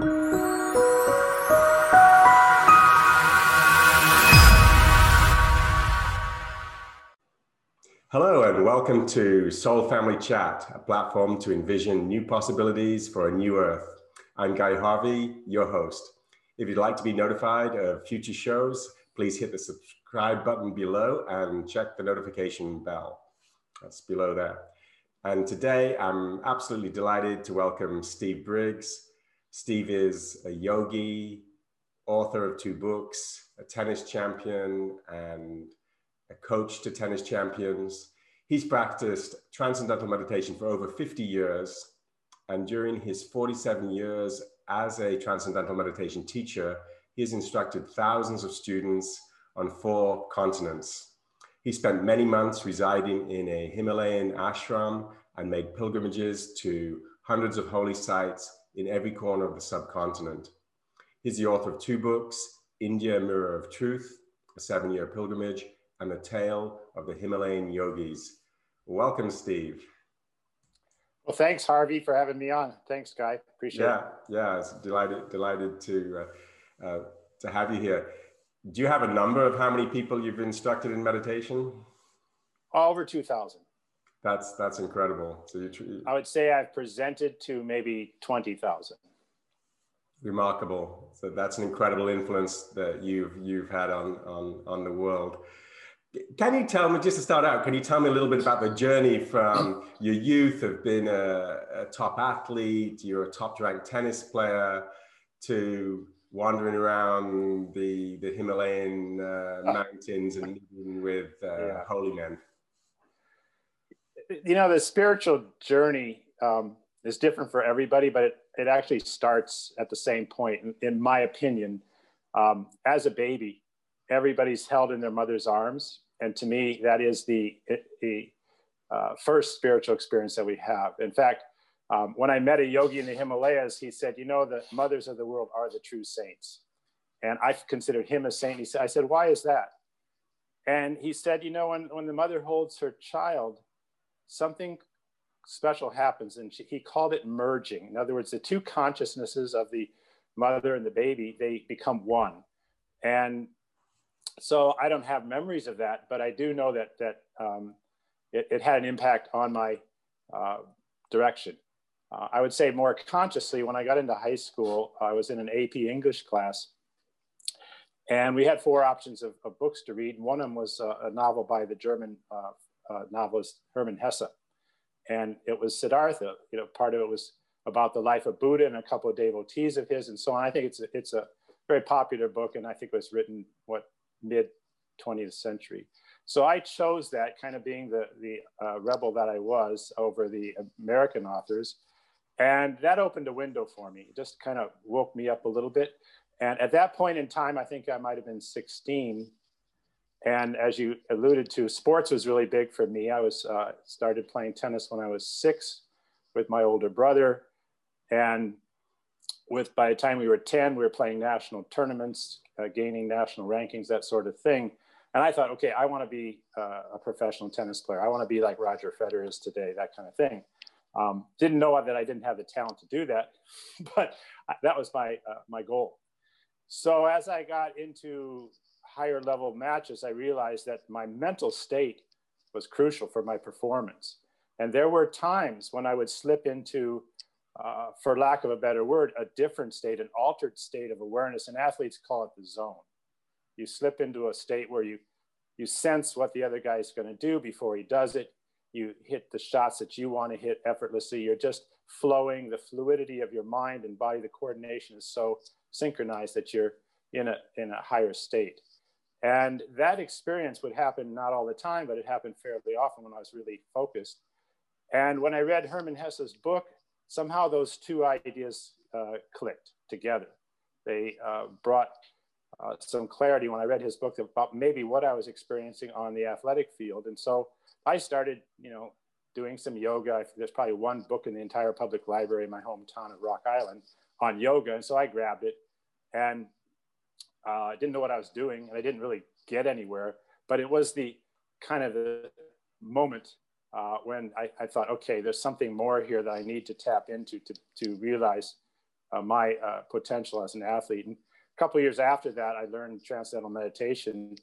Hello, and welcome to Soul Family Chat, a platform to envision new possibilities for a new earth. I'm Guy Harvey, your host. If you'd like to be notified of future shows, please hit the subscribe button below and check the notification bell. That's below there. And today I'm absolutely delighted to welcome Steve Briggs. Steve is a yogi, author of two books, a tennis champion, and a coach to tennis champions. He's practiced transcendental meditation for over 50 years. And during his 47 years as a transcendental meditation teacher, he has instructed thousands of students on four continents. He spent many months residing in a Himalayan ashram and made pilgrimages to hundreds of holy sites in every corner of the subcontinent. He's the author of two books India, Mirror of Truth, a seven year pilgrimage, and the tale of the Himalayan yogis. Welcome, Steve. Well, thanks, Harvey, for having me on. Thanks, Guy. Appreciate yeah, it. Yeah, yeah, it's delighted delighted to uh, uh, to have you here. Do you have a number of how many people you've instructed in meditation? Over two thousand. That's that's incredible. So you. I would say I've presented to maybe twenty thousand. Remarkable. So that's an incredible influence that you've you've had on on on the world. Can you tell me, just to start out, can you tell me a little bit about the journey from your youth of being a, a top athlete, you're a top ranked tennis player, to wandering around the, the Himalayan uh, ah. mountains and meeting with uh, yeah. holy men? You know, the spiritual journey um, is different for everybody, but it, it actually starts at the same point, in, in my opinion. Um, as a baby, everybody's held in their mother's arms. And to me, that is the, the uh, first spiritual experience that we have. In fact, um, when I met a yogi in the Himalayas, he said, You know, the mothers of the world are the true saints. And I considered him a saint. He said, I said, Why is that? And he said, You know, when, when the mother holds her child, something special happens. And she, he called it merging. In other words, the two consciousnesses of the mother and the baby, they become one. And so I don't have memories of that, but I do know that that um, it, it, had an impact on my uh, direction. Uh, I would say more consciously when I got into high school, I was in an AP English class, and we had four options of, of books to read. One of them was a, a novel by the German uh, uh novelist Hermann Hesse, and it was Siddhartha. You know, part of it was about the life of Buddha and a couple of devotees of his, and so on. I think it's a, it's a very popular book, and I think it was written what mid 20th century. So I chose that kind of being the, the uh, rebel that I was over the American authors. And that opened a window for me, it just kind of woke me up a little bit. And at that point in time, I think I might have been 16. And as you alluded to, sports was really big for me. I was uh, started playing tennis when I was six with my older brother. And with by the time we were 10, we were playing national tournaments, uh, gaining national rankings, that sort of thing. And I thought, okay, I want to be uh, a professional tennis player. I want to be like Roger Federer is today, that kind of thing. Um, didn't know that I didn't have the talent to do that, but that was my uh, my goal. So as I got into higher level matches, I realized that my mental state was crucial for my performance. And there were times when I would slip into uh, for lack of a better word, a different state, an altered state of awareness. And athletes call it the zone. You slip into a state where you, you sense what the other guy is going to do before he does it. You hit the shots that you want to hit effortlessly. You're just flowing. The fluidity of your mind and body, the coordination is so synchronized that you're in a, in a higher state. And that experience would happen not all the time, but it happened fairly often when I was really focused. And when I read Hermann Hesse's book, somehow those two ideas uh, clicked together. They uh, brought uh, some clarity when I read his book about maybe what I was experiencing on the athletic field. And so I started, you know, doing some yoga. There's probably one book in the entire public library in my hometown of Rock Island on yoga. And so I grabbed it and uh, I didn't know what I was doing and I didn't really get anywhere, but it was the kind of the moment uh, when I, I, thought, okay, there's something more here that I need to tap into to, to realize uh, my uh, potential as an athlete. And a couple years after that, I learned transcendental meditation.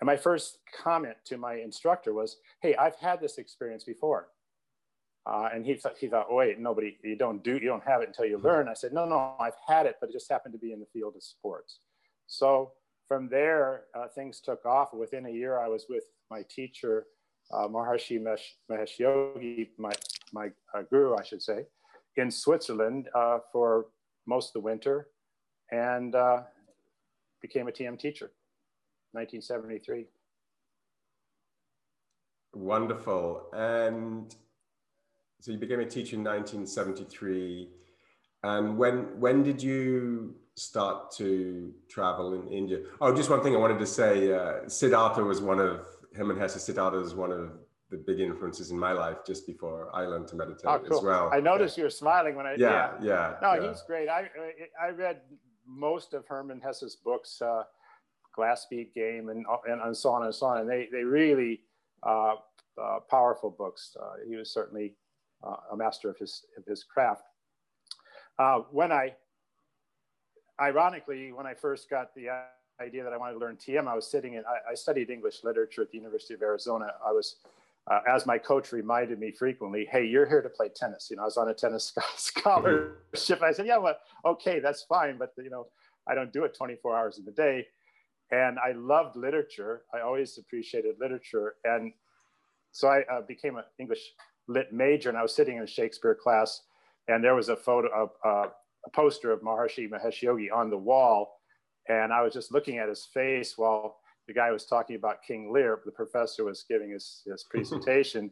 And my first comment to my instructor was, "Hey, I've had this experience before." Uh, and he thought, he thought, oh, wait, nobody, you don't do, you don't have it until you learn. I said, no, no, I've had it, but it just happened to be in the field of sports. So from there, uh, things took off. Within a year, I was with my teacher, uh, Maharishi Mahesh Yogi, my, my uh, guru, I should say, in Switzerland uh, for most of the winter and uh, became a TM teacher, 1973. Wonderful. And so you became a teacher in 1973. And when when did you start to travel in India? Oh, just one thing I wanted to say. Uh, Siddhartha was one of Hermann Hesse Siddhartha is one of the big influences in my life just before I learned to meditate oh, cool. as well. I noticed yeah. you were smiling when I yeah yeah. yeah no, yeah. he's great. I I read most of Hermann Hesse's books, uh, Glass Bead Game, and, and so on and so on, and they they really uh, uh, powerful books. Uh, he was certainly uh, a master of his, of his craft. Uh, when I, ironically, when I first got the idea that I wanted to learn TM, I was sitting in, I, I studied English literature at the University of Arizona. I was, uh, as my coach reminded me frequently, hey, you're here to play tennis. You know, I was on a tennis scholarship. I said, yeah, well, okay, that's fine. But, you know, I don't do it 24 hours in the day. And I loved literature. I always appreciated literature. And so I uh, became an English lit major, and I was sitting in a Shakespeare class, and there was a photo of uh, a poster of Maharishi Mahesh Yogi on the wall, and I was just looking at his face while the guy was talking about King Lear. The professor was giving his his presentation,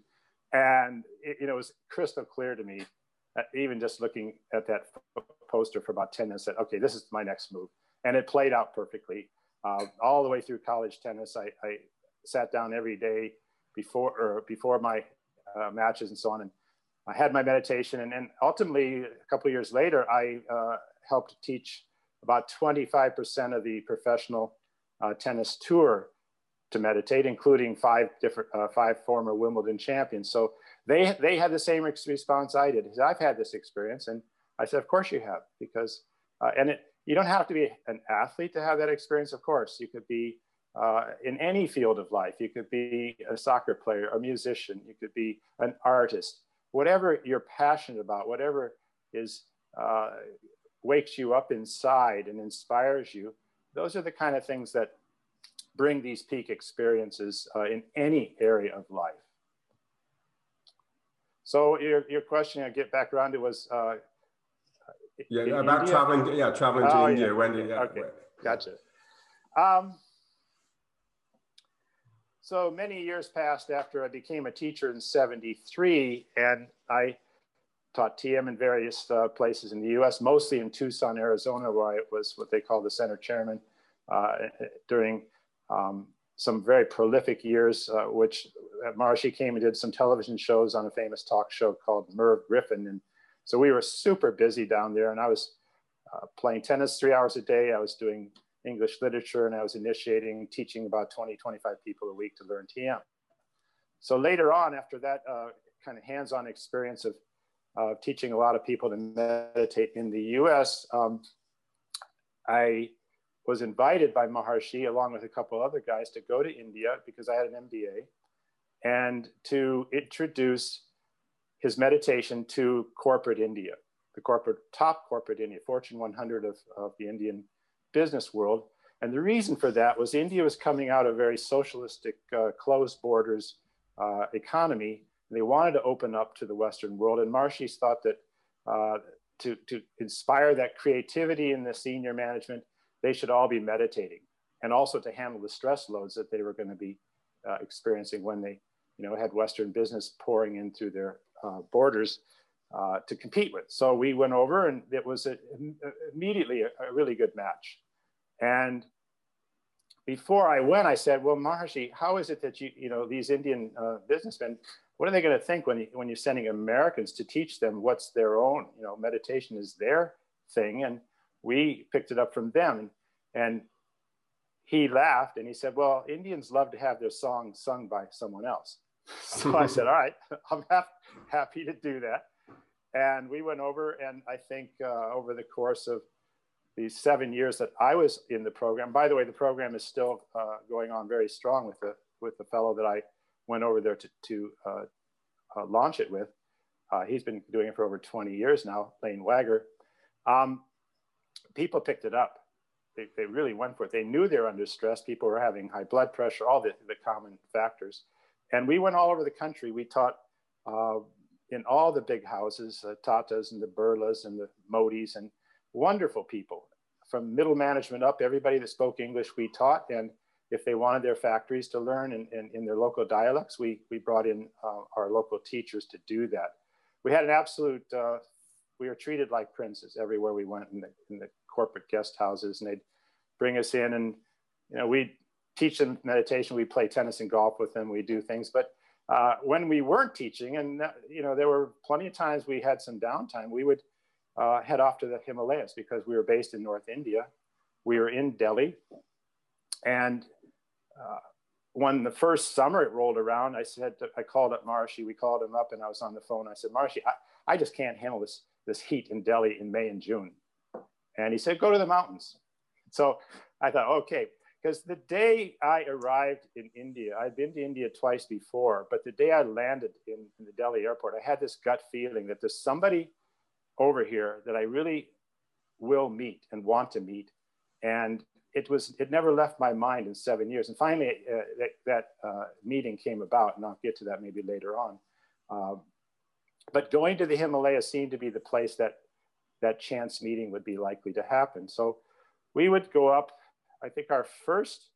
and it, you know it was crystal clear to me, even just looking at that poster for about ten minutes. That okay, this is my next move, and it played out perfectly. Uh, all the way through college tennis, I, I sat down every day before or before my uh, matches and so on. And I had my meditation, and, ultimately, a couple years later, I uh, helped teach about 25% of the professional uh, tennis tour to meditate, including five different, uh, five former Wimbledon champions. So they they had the same response I did. I've had this experience, and I said, of course you have, because uh, and it, you don't have to be an athlete to have that experience. Of course, you could be uh, in any field of life. You could be a soccer player, a musician, you could be an artist, whatever you're passionate about, whatever is uh, wakes you up inside and inspires you. Those are the kind of things that bring these peak experiences uh, in any area of life. So your, your question, I get back around to was uh, yeah about India? traveling. Yeah, traveling to oh, India. Yeah, when did? Yeah, okay, gotcha. Um, so many years passed after I became a teacher in 73, and I taught TM in various uh, places in the US, mostly in Tucson, Arizona, where I was what they call the center chairman uh, during um, some very prolific years, uh, which uh, Maharishi came and did some television shows on a famous talk show called Merv Griffin. And so we were super busy down there, and I was uh, playing tennis three hours a day. I was doing English literature, and I was initiating, teaching about 20, 25 people a week to learn TM. So later on, after that uh, kind of hands-on experience of uh, teaching a lot of people to meditate in the US, um, I was invited by Maharshi along with a couple other guys, to go to India because I had an MBA and to introduce his meditation to corporate India, the corporate top corporate India, Fortune 100 of, of the Indian business world. And the reason for that was India was coming out of a very socialistic, uh, closed borders uh, economy. They wanted to open up to the Western world. And Maharishi thought that uh, to, to inspire that creativity in the senior management, they should all be meditating and also to handle the stress loads that they were going to be uh, experiencing when they you know, had Western business pouring in through their uh, borders uh, to compete with. So we went over, and it was a, immediately a, a, really good match. And before I went, I said, "Well, Maharishi, how is it that you, you know, these Indian uh, businessmen, what are they going to think when you, when you're sending Americans to teach them what's their own? You know, meditation is their thing, and we picked it up from them." And he laughed and he said, "Well, Indians love to have their songs sung by someone else." So I said, "All right, I'm happy to do that." And we went over, and I think uh, over the course of the seven years that I was in the program, by the way, the program is still uh, going on very strong with the, with the fellow that I went over there to, to uh, uh, launch it with. Uh, he's been doing it for over 20 years now, Lane Wagger. Um, people picked it up. They, they really went for it. They knew they were under stress. People were having high blood pressure, all the, the common factors. And we went all over the country. We taught uh, in all the big houses, the Tatas and the Birlas and the Modis and wonderful people from middle management up, everybody that spoke English we taught. And if they wanted their factories to learn in, in, in their local dialects, we, we brought in uh, our local teachers to do that. We had an absolute, uh, we were treated like princes everywhere we went in the, in the corporate guest houses and they'd bring us in and, you know, we'd teach them meditation, we play tennis and golf with them, we do things. But uh, when we weren't teaching, and you know, there were plenty of times we had some downtime, we would uh, head off to the Himalayas because we were based in North India. We were in Delhi. And uh, when the first summer it rolled around, I said, to, I called up Maharishi, we called him up and I was on the phone. I said, Maharishi, I, I just can't handle this, this heat in Delhi in May and June. And he said, go to the mountains. So I thought, okay, because the day I arrived in India, I'd been to India twice before, but the day I landed in, in, the Delhi airport, I had this gut feeling that there's somebody over here that I really will meet and want to meet. And it was, it never left my mind in seven years. And finally, uh, that, that uh, meeting came about, and I'll get to that maybe later on. Uh, but going to the Himalayas seemed to be the place that that chance meeting would be likely to happen. So we would go up I think our first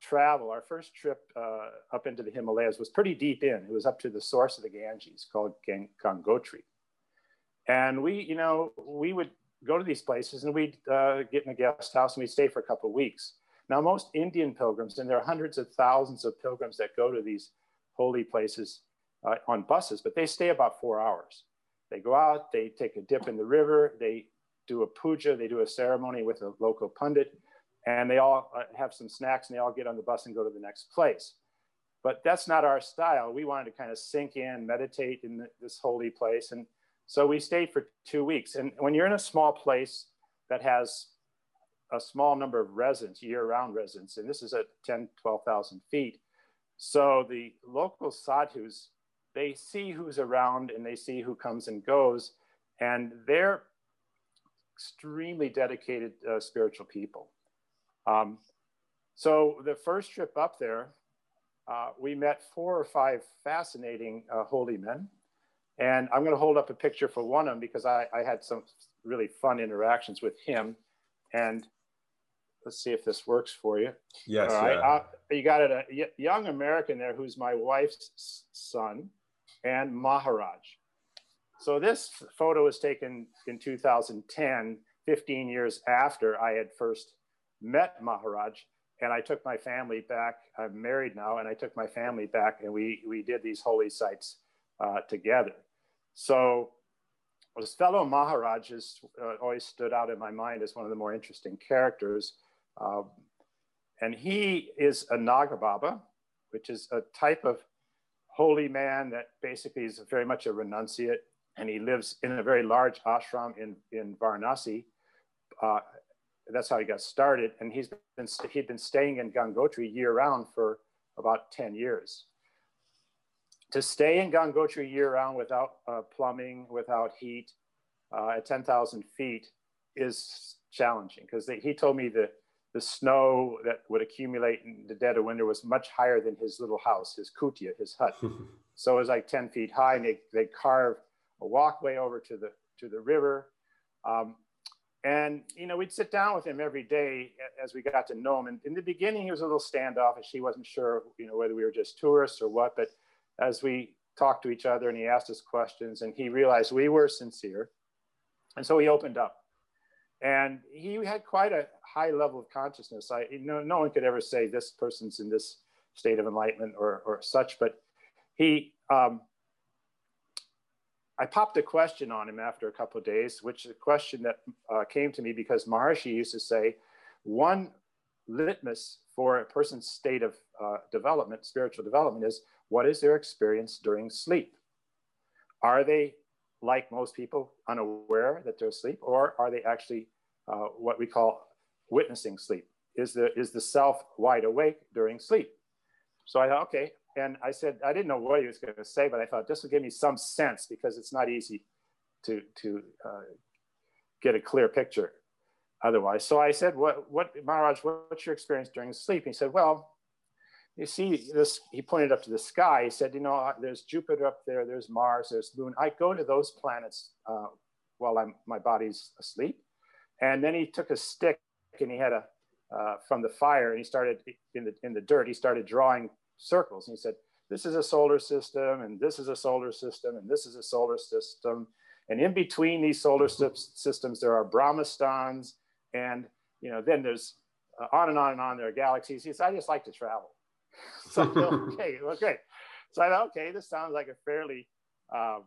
travel, our first trip uh, up into the Himalayas was pretty deep in. It was up to the source of the Ganges called Gangotri. And we, you know, we would go to these places and we'd uh, get in a guest house and we'd stay for a couple of weeks. Now, most Indian pilgrims, and there are hundreds of thousands of pilgrims that go to these holy places uh, on buses, but they stay about four hours. They go out, they take a dip in the river, they do a puja, they do a ceremony with a local pundit, and they all uh, have some snacks and they all get on the bus and go to the next place. But that's not our style. We wanted to kind of sink in, meditate in this holy place. And so we stayed for two weeks. And when you're in a small place that has a small number of residents, year round residents, and this is at 10, 12,000 feet. So the local sadhus, they see who's around and they see who comes and goes. And they're extremely dedicated uh, spiritual people. Um, so the first trip up there, uh, we met four or five fascinating uh, holy men. And I'm going to hold up a picture for one of them because I, I had some really fun interactions with him. And let's see if this works for you. Yes. All right. Uh, you got a young American there who's my wife's son and Maharaj. So this photo was taken in 2010, 15 years after I had first met Maharaj. And I took my family back. I'm married now, and I took my family back, and we we did these holy sites uh, together. So this fellow Maharaj has uh, always stood out in my mind as one of the more interesting characters. Uh, and he is a Nagababa, which is a type of holy man that basically is very much a renunciate and he lives in a very large ashram in, in Varanasi. Uh, that's how he got started. And he's been, he'd been staying in Gangotri year round for about 10 years. To stay in Gangotri year round without uh, plumbing, without heat, uh, at 10,000 feet is challenging because he told me the, the snow that would accumulate in the dead of winter was much higher than his little house, his kutia, his hut. so it was like 10 feet high and they, they carved a walkway over to the to the river. Um, and you know, we'd sit down with him every day as we got to know him. And in the beginning, he was a little standoffish. He wasn't sure, you know, whether we were just tourists or what. But as we talked to each other and he asked us questions, and he realized we were sincere, and so he opened up. And he had quite a high level of consciousness. I, you know, no one could ever say this person's in this state of enlightenment or, or such, but he um, I popped a question on him after a couple of days, which is a question that uh, came to me because Maharishi used to say, one litmus for a person's state of uh, development, spiritual development, is what is their experience during sleep? Are they like most people, unaware that they're asleep, or are they actually uh, what we call witnessing sleep? Is the, is the self wide awake during sleep? So I thought, okay. And I said, I didn't know what he was going to say, but I thought this will give me some sense because it's not easy to, to uh, get a clear picture otherwise. So I said, what, what Maharaj, what's your experience during sleep? he said, well, you see this, he pointed up to the sky. He said, you know, uh, there's Jupiter up there, there's Mars, there's Moon. I go to those planets uh, while I'm, my body's asleep. And then he took a stick and he had a, uh, from the fire and he started in the, in the dirt, he started drawing circles. And he said, this is a solar system and this is a solar system and this is a solar system. And in between these solar systems, there are Brahmastans and, you know, then there's uh, on and on and on, there are galaxies. He said, I just like to travel. so okay, great. So I thought, okay, this sounds like a fairly uh,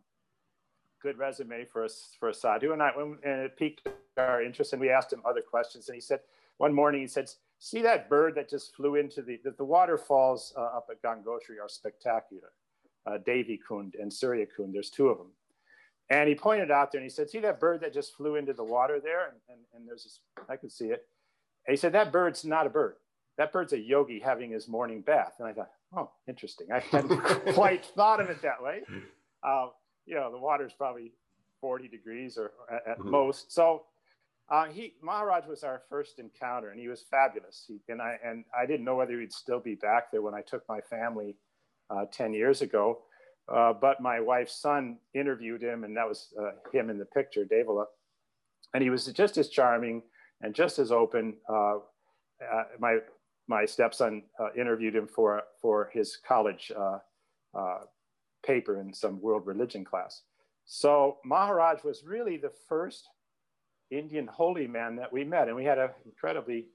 good resume for us for a sadhu, and I and it piqued our interest, and we asked him other questions, and he said one morning he said, "See that bird that just flew into the the, the waterfalls uh, up at Gangotri are spectacular, uh, Devi Kund and Surya Kund. There's two of them." And he pointed out there and he said, See that bird that just flew into the water there? And, and, and there's this, I could see it. And he said, That bird's not a bird that bird's a yogi having his morning bath. And I thought, oh, interesting. I hadn't quite thought of it that way. Uh, you know, the water's probably 40 degrees or at, at mm-hmm. most. So uh, he Maharaj was our first encounter, and he was fabulous. He, and I and I didn't know whether he'd still be back there when I took my family uh, 10 years ago. Uh, but my wife's son interviewed him, and that was uh, him in the picture, Devala. And he was just as charming and just as open. Uh, uh, my my stepson interviewed him for for his college paper in some world religion class. So Maharaj was really the first Indian holy man that we met, and we had an incredibly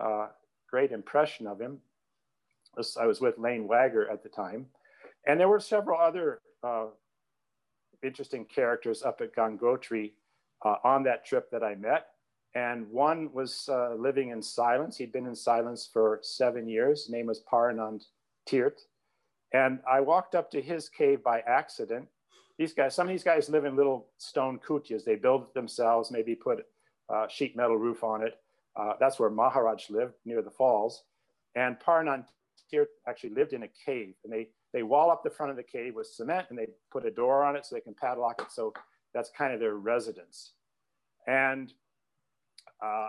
uh, great impression of him. I was with Lane Wagger at the time, and there were several other uh, interesting characters up at Gangotri uh, on that trip that I met and one was uh, living in silence. He'd been in silence for seven years. His name was Paranand Tirth. And I walked up to his cave by accident. These guys, some of these guys live in little stone kutyas. They build themselves, maybe put a sheet metal roof on it. Uh, that's where Maharaj lived near the falls. And Paranand Tirth actually lived in a cave. And they, they wall up the front of the cave with cement and they put a door on it so they can padlock it. So that's kind of their residence. And uh,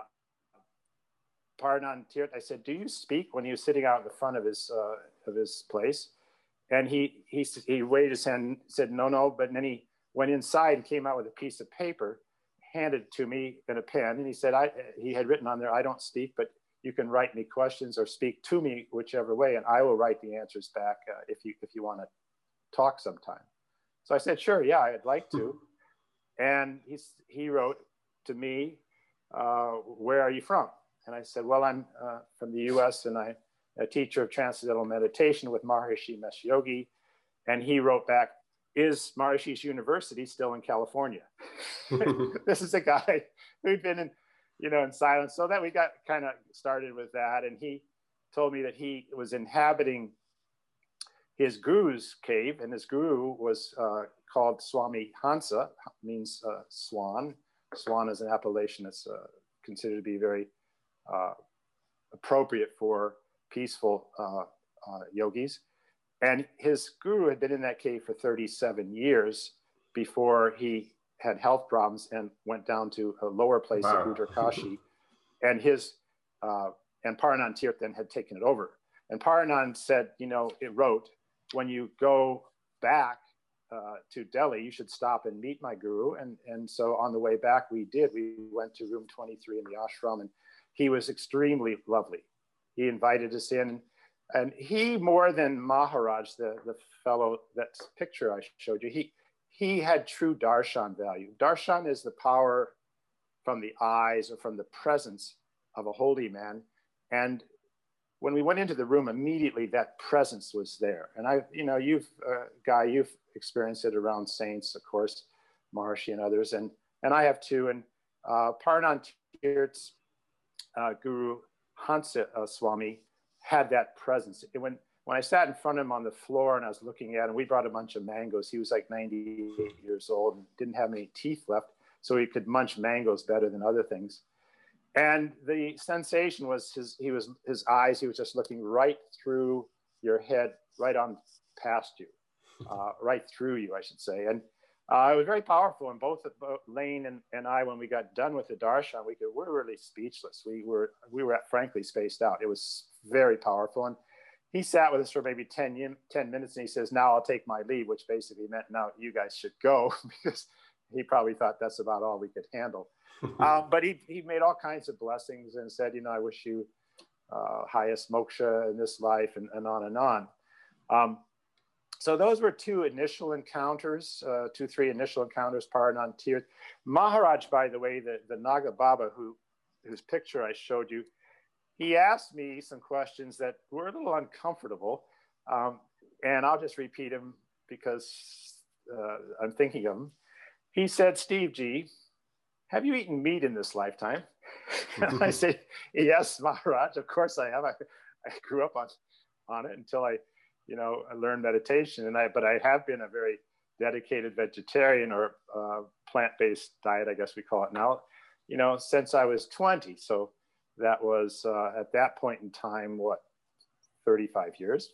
Paranand Tirth, I said, "Do you speak?" When he was sitting out in the front of his uh, of his place, and he he he waved his hand, said, "No, no." But then he went inside and came out with a piece of paper, handed it to me and a pen, and he said, "I." He had written on there, "I don't speak, but you can write me questions or speak to me whichever way, and I will write the answers back uh, if you if you want to talk sometime." So I said, "Sure, yeah, I'd like to." and he he wrote to me uh, where are you from? And I said, well, I'm uh, from the US and I'm a teacher of transcendental meditation with Maharishi Mahesh Yogi. And he wrote back, is Maharishi's University still in California? this is a guy who'd been in, you know, in silence. So that we got kind of started with that. And he told me that he was inhabiting his guru's cave, and his guru was uh, called Swami Hansa, means uh, swan, Swan is an appellation that's uh, considered to be very uh, appropriate for peaceful uh, uh, yogis. And his guru had been in that cave for 37 years before he had health problems and went down to a lower place wow. Uttarkashi. and his uh, and Paranand Tirt then had taken it over. And Paranand said, you know, it wrote, when you go back uh, to Delhi, you should stop and meet my guru. And, and so on the way back, we did. We went to room 23 in the ashram, and he was extremely lovely. He invited us in. And he, more than Maharaj, the, the fellow, that picture I showed you, he, he had true darshan value. Darshan is the power from the eyes or from the presence of a holy man. And when we went into the room, immediately that presence was there. And I, you know, you've, uh, Guy, you've experienced it around saints, of course, Maharshi and others, and and I have too. And uh, Paranand uh, guru Hansa uh, Swami had that presence. When when I sat in front of him on the floor and I was looking at him, we brought a bunch of mangoes. He was like 98 years old and didn't have any teeth left, so he could munch mangoes better than other things. And the sensation was his he was his eyes. He was just looking right through your head, right on past you, uh, right through you, I should say. And uh, it was very powerful. And both, both Lane and, and I, when we got done with the darshan, we could, we were really speechless. We were we were frankly spaced out. It was very powerful. And he sat with us for maybe 10, 10 minutes and he says, now I'll take my leave, which basically meant now you guys should go because he probably thought that's about all we could handle. um, but he, he made all kinds of blessings and said, you know, I wish you uh, highest moksha in this life and, and on and on. Um, so those were two initial encounters, uh, two, three initial encounters, Paranan Tirth. Maharaj, by the way, the, the Naga Baba who, whose picture I showed you, he asked me some questions that were a little uncomfortable. Um, and I'll just repeat them because uh, I'm thinking of them. He said, Steve G, have you eaten meat in this lifetime? I said, yes, Maharaj, of course I have. I, I grew up on, on it until I, you know, I learned meditation. And I, but I have been a very dedicated vegetarian or uh, plant-based diet, I guess we call it now, you know, since I was 20. So that was uh, at that point in time, what, 35 years.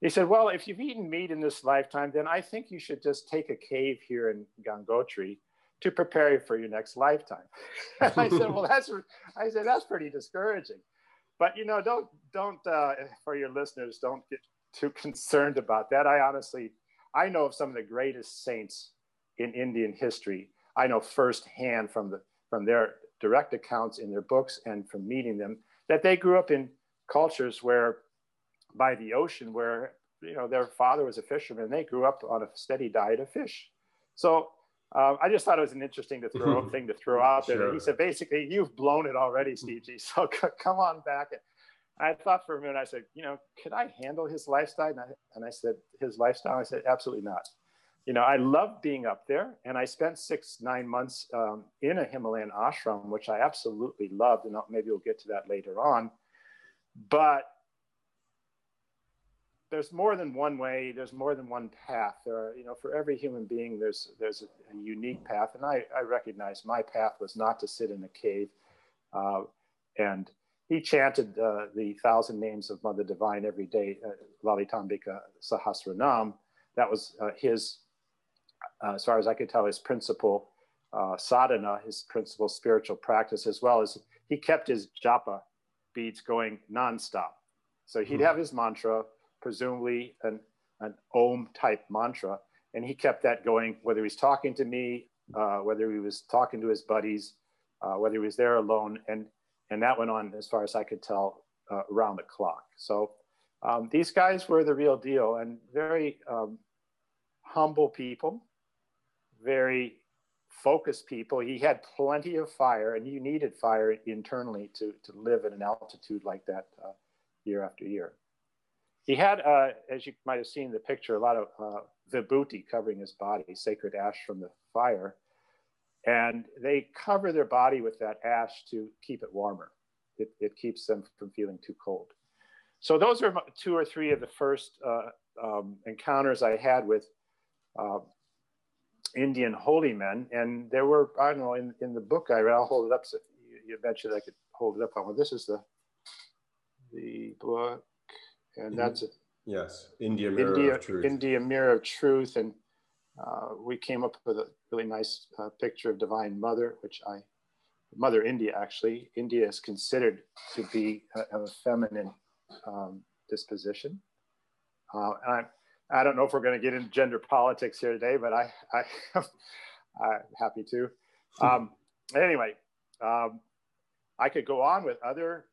He said, well, if you've eaten meat in this lifetime, then I think you should just take a cave here in Gangotri to prepare you for your next lifetime. I said, well, that's, I said, that's pretty discouraging. But, you know, don't, don't, uh, for your listeners, don't get too concerned about that. I honestly, I know of some of the greatest saints in Indian history. I know firsthand from the, from their direct accounts in their books and from meeting them that they grew up in cultures where by the ocean where you know their father was a fisherman and they grew up on a steady diet of fish so um, I just thought it was an interesting to throw thing to throw out there. Sure. He said, basically, you've blown it already, Steve G. So come on back. I thought for a minute, I said, you know, could I handle his lifestyle? And I, and I said, his lifestyle? I said, absolutely not. You know, I love being up there. And I spent six, nine months um, in a Himalayan ashram, which I absolutely loved. And maybe we'll get to that later on. But there's more than one way there's more than one path there are you know for every human being there's there's a, a unique path and I, I recognize my path was not to sit in a cave uh, and he chanted uh, the thousand names of mother divine every day uh, lalitambika sahasranam that was uh, his uh, as far as i could tell his principal uh, sadhana his principal spiritual practice as well as he kept his japa beads going nonstop so he'd hmm. have his mantra presumably an, an Om type mantra. And he kept that going, whether he's talking to me, uh, whether he was talking to his buddies, uh, whether he was there alone. And, and that went on, as far as I could tell, uh, around the clock. So um, these guys were the real deal and very um, humble people, very focused people. He had plenty of fire, and you needed fire internally to, to live at an altitude like that uh, year after year. He had, uh, as you might have seen in the picture, a lot of uh, vibhuti covering his body, sacred ash from the fire. And they cover their body with that ash to keep it warmer. It, it keeps them from feeling too cold. So those are two or three of the first uh, um, encounters I had with uh, Indian holy men. And there were, I don't know, in, in the book I read, I'll hold it up. So you, you mentioned I could hold it up on. Well, this is the, the book and that's it. Yes, India Mirror India, of Truth. India Mirror of Truth, and uh, we came up with a really nice uh, picture of Divine Mother, which I, Mother India actually. India is considered to be a, a feminine um, disposition. Uh, I, I don't know if we're going to get into gender politics here today, but I, I, I'm happy to. Um, anyway, um, I could go on with other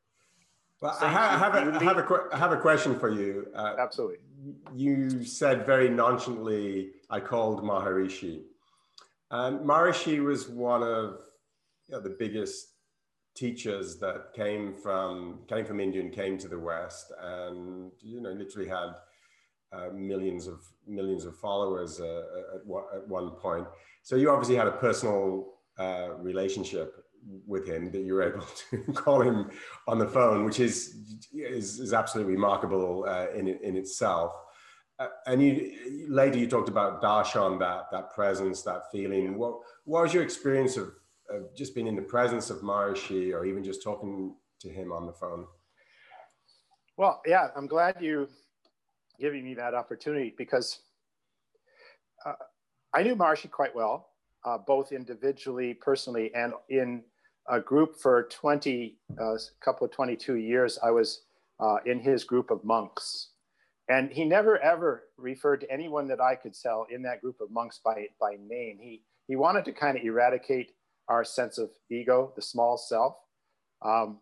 well, I have, I, have a, I, have a, I have a question for you. Uh, Absolutely. You said very nonchalantly, I called Maharishi. And Maharishi was one of you know, the biggest teachers that came from came from India and came to the West, and you know literally had uh, millions of millions of followers uh, at, at one point. So you obviously had a personal uh, relationship with him that you were able to call him on the phone, which is is, is absolutely remarkable uh, in in itself. And you later you talked about darshan, that that presence, that feeling. What what was your experience of, of just being in the presence of Maharishi, or even just talking to him on the phone? Well, yeah, I'm glad you giving me that opportunity because uh, I knew Maharishi quite well, uh, both individually, personally, and in a group for 20, a uh, couple of 22 years. I was uh, in his group of monks. And he never ever referred to anyone that I could sell in that group of monks by, by name. He, he wanted to kind of eradicate our sense of ego, the small self. Um,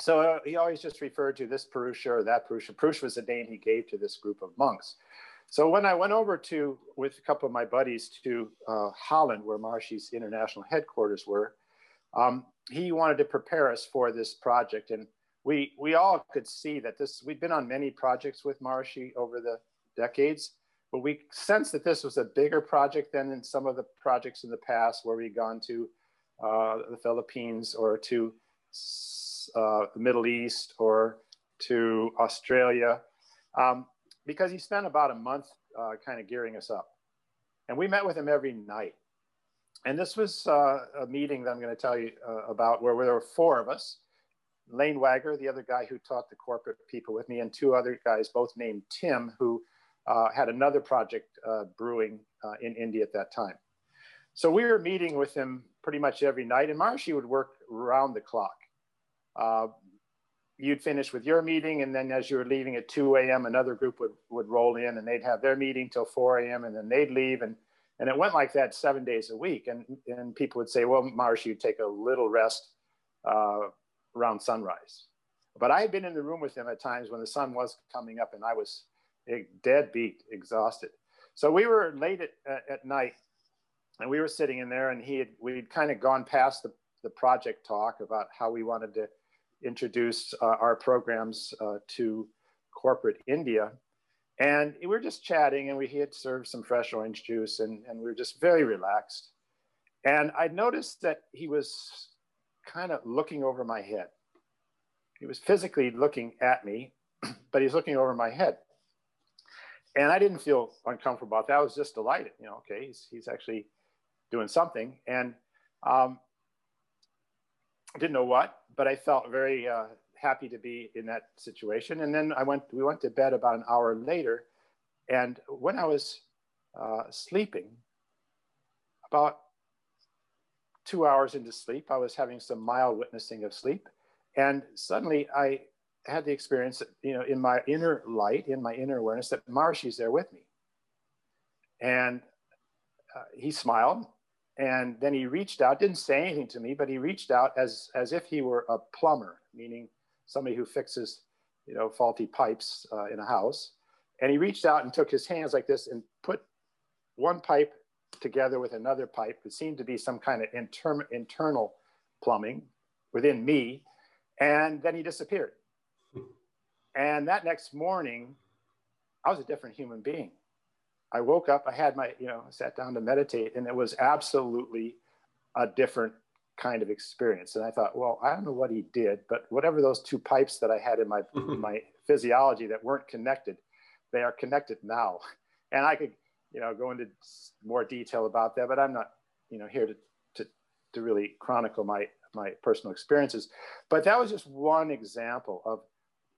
so uh, he always just referred to this Purusha or that Purusha. Purusha was the name he gave to this group of monks. So when I went over to, with a couple of my buddies to uh, Holland, where Maharishi's international headquarters were, um, he wanted to prepare us for this project. And we, we all could see that this, we'd been on many projects with Marashi over the decades, but we sensed that this was a bigger project than in some of the projects in the past where we'd gone to uh, the Philippines or to uh, the Middle East or to Australia, um, because he spent about a month uh, kind of gearing us up. And we met with him every night. And this was uh, a meeting that I'm going to tell you uh, about where there were four of us. Lane Wagger, the other guy who taught the corporate people with me, and two other guys, both named Tim, who uh, had another project uh, brewing in India at that time. So we were meeting with him pretty much every night, and Maharishi would work around the clock uh, you'd finish with your meeting and then as you were leaving at 2 a.m another group would, would roll in and they'd have their meeting till 4 a.m and then they'd leave and, and it went like that seven days a week and, and people would say well marsh you take a little rest uh, around sunrise but i had been in the room with him at times when the sun was coming up and i was dead beat exhausted so we were late at, at night and we were sitting in there and he had we'd kind of gone past the, the project talk about how we wanted to introduce uh, our programs uh, to corporate India. And we were just chatting and we had served some fresh orange juice and, and we were just very relaxed. And I noticed that he was kind of looking over my head. He was physically looking at me, but he's looking over my head. And I didn't feel uncomfortable about that. I was just delighted. You know, okay, he's, he's actually doing something. And um, didn't know what, but I felt very uh, happy to be in that situation. And then I went, we went to bed about an hour later. And when I was uh, sleeping, about two hours into sleep, I was having some mild witnessing of sleep. And suddenly I had the experience, you know, in my inner light, in my inner awareness, that Maharishi's there with me. And uh, he smiled and then he reached out, didn't say anything to me, but he reached out as, as if he were a plumber, meaning somebody who fixes, you know, faulty pipes uh, in a house. And he reached out and took his hands like this and put one pipe together with another pipe. It seemed to be some kind of inter- internal plumbing within me. And then he disappeared. And that next morning, I was a different human being. I woke up, I had my, you know, sat down to meditate, and it was absolutely a different kind of experience. And I thought, well, I don't know what he did, but whatever those two pipes that I had in my my physiology that weren't connected, they are connected now. And I could, you know, go into more detail about that, but I'm not, you know, here to to to really chronicle my my personal experiences. But that was just one example of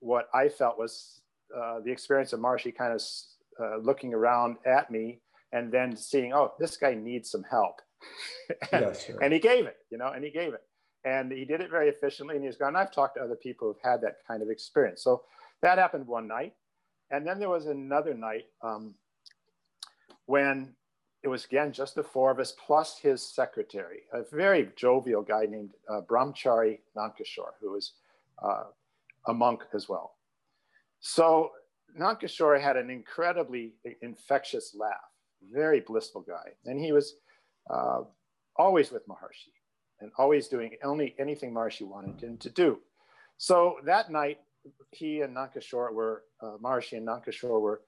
what I felt was uh, the experience of Maharishi kind of uh, looking around at me and then seeing, oh, this guy needs some help. and, sure. and, he gave it, you know, and he gave it. And he did it very efficiently. And he's gone, I've talked to other people who've had that kind of experience. So that happened one night. And then there was another night um, when it was again just the four of us plus his secretary, a very jovial guy named uh, Brahmachari Nandkishore, who was uh, a monk as well. So Nandkishore had an incredibly infectious laugh, very blissful guy. And he was uh, always with Maharshi and always doing only anything Maharshi wanted him to do. So that night, he and Nandkishore were, uh, Maharishi and Nandkishore were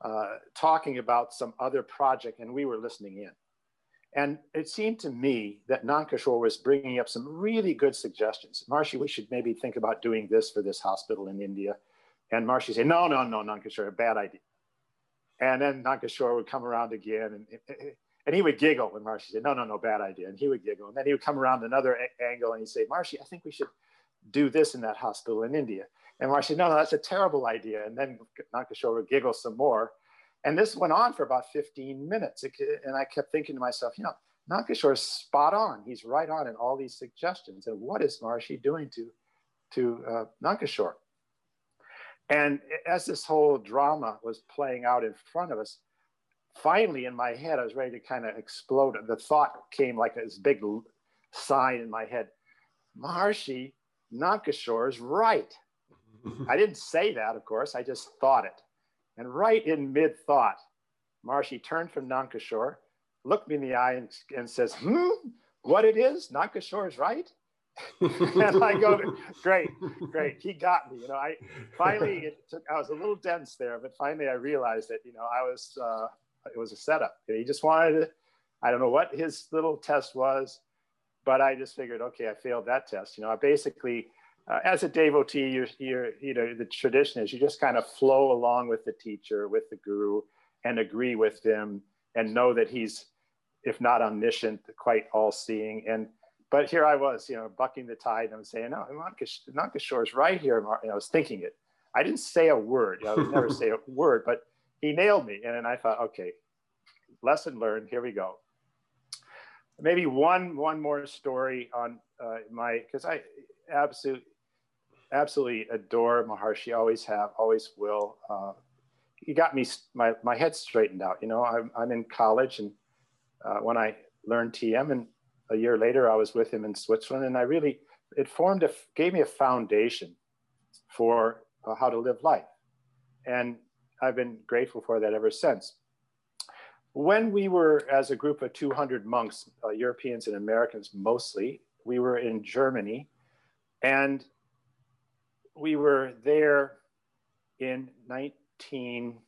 uh, talking about some other project and we were listening in. And it seemed to me that Nandkishore was bringing up some really good suggestions. Marshy, we should maybe think about doing this for this hospital in India. And Marshy said, no, no, no, Nandkishore, bad idea. And then Nandkishore would come around again and, and he would giggle when Marshy said, no, no, no, bad idea. And he would giggle. And then he would come around another angle and he'd say, Marshy, I think we should do this in that hospital in India. And Marshy, no, no, that's a terrible idea. And then Nandkishore would giggle some more. And this went on for about 15 minutes. And I kept thinking to myself, you know, Nandkishore is spot on. He's right on in all these suggestions. And what is Marshy doing to, to uh, Nandkishore? And as this whole drama was playing out in front of us, finally in my head, I was ready to kind of explode. The thought came like this big sign in my head Marshy, Nandkishore is right. I didn't say that, of course, I just thought it. And right in mid thought, Marshy turned from Nandkishore, looked me in the eye, and, and says, Hmm, what it is? Nandkishore is right. and I go, great, great. He got me. You know, I finally it took. I was a little dense there, but finally I realized that you know I was. Uh, it was a setup. He just wanted to. I don't know what his little test was, but I just figured, okay, I failed that test. You know, I basically uh, as a devotee, you're, you're, you know, the tradition is you just kind of flow along with the teacher, with the guru, and agree with him, and know that he's, if not omniscient, quite all-seeing. And but here I was, you know, bucking the tide. I'm saying, no, Nandkishore is right here. And I was thinking it. I didn't say a word. I would never say a word, but he nailed me. And then I thought, okay, lesson learned. Here we go. Maybe one one more story on uh, my because I absolutely absolutely adore Maharshi. Always have, always will. Uh, he got me my my head straightened out. You know, I'm I'm in college, and uh, when I learned TM, and a year later I was with him in Switzerland, and I really it formed a gave me a foundation for uh, how to live life, and I've been grateful for that ever since. When we were as a group of 200 monks, uh, Europeans and Americans mostly, we were in Germany, and we were there in 1980,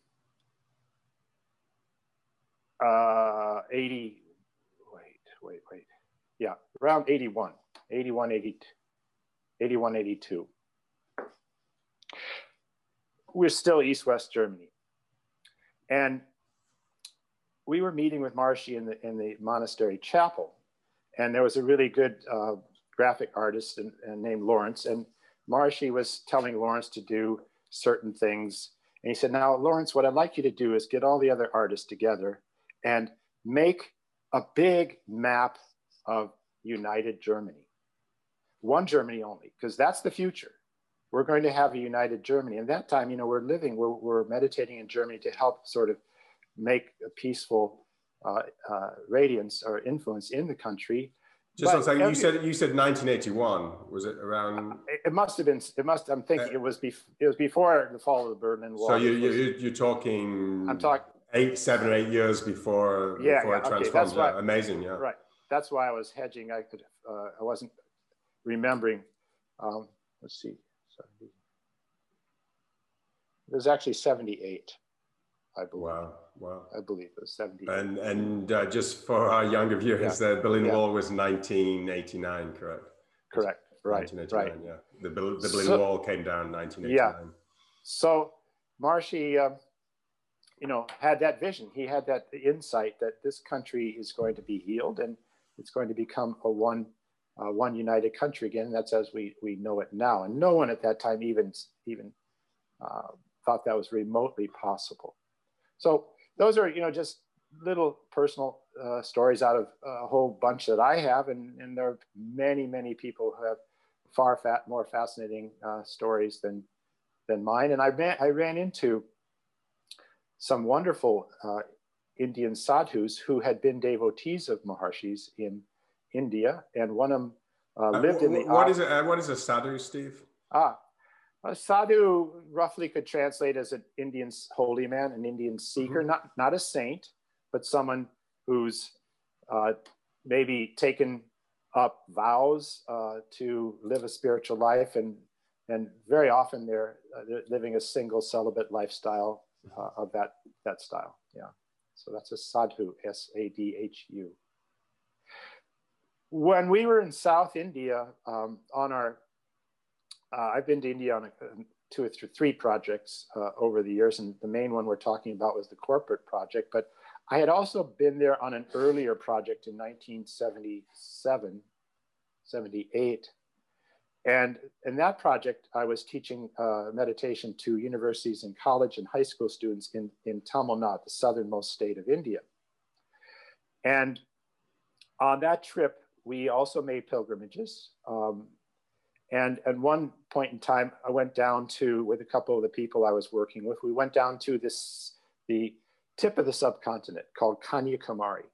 uh, wait, wait, wait. Yeah, around 81, 81, 82, 81, 82. We're still East West Germany. And we were meeting with Marshy in the, in the monastery chapel. And there was a really good uh, graphic artist and, and named Lawrence. And Marshy was telling Lawrence to do certain things. And he said, Now, Lawrence, what I'd like you to do is get all the other artists together and make a big map of united Germany. One Germany only, because that's the future. We're going to have a united Germany. And that time, you know, we're living, we're, we're meditating in Germany to help sort of make a peaceful uh, uh, radiance or influence in the country just one second. You said you said 1981. Was it around? It must have been. It must. I'm thinking uh, it was. Bef- it was before the fall of the Berlin Wall. So you, you you're talking. I'm talking eight, seven, or eight years before. Yeah, before yeah, it transformed. Okay, yeah, amazing. Yeah. Right. That's why I was hedging. I could. Uh, I wasn't remembering. Um, let's see. It was actually 78. I believe. Wow, wow. I believe it was 70. And and uh, just for our younger viewers, yeah. the Berlin yeah. Wall was 1989, correct? Correct, right, right. Yeah, the, the Berlin so, Wall came down in 1989. Yeah. So Marshy, uh, you know, had that vision. He had that insight that this country is going to be healed and it's going to become a one uh, one united country again. That's as we we know it now. And no one at that time even even uh, thought that was remotely possible. So those are, you know, just little personal uh, stories out of a whole bunch that I have. And, and there are many, many people who have far fat, more fascinating uh, stories than, than mine. And I ran, I ran into some wonderful uh, Indian sadhus who had been devotees of Maharshi's in India. And one of them uh, uh, lived in the. What is, it, uh, what is a sadhu, Steve? Ah, a sadhu roughly could translate as an Indian holy man, an Indian seeker, mm-hmm. not, not a saint, but someone who's uh, maybe taken up vows uh, to live a spiritual life. And, and very often they're, uh, they're living a single celibate lifestyle uh, of that, that style. Yeah. So that's a sadhu, S A D H U. when we were in South India um, on our, uh, I've been to India on a, two or three projects uh, over the years, and the main one we're talking about was the corporate project. But I had also been there on an earlier project in 1977, 78. And in that project, I was teaching uh, meditation to universities and college and high school students in, in Tamil Nadu, the southernmost state of India. And on that trip, we also made pilgrimages. Um, and at one point in time, I went down to, with a couple of the people I was working with, we went down to this, the tip of the subcontinent called Kanyakumari.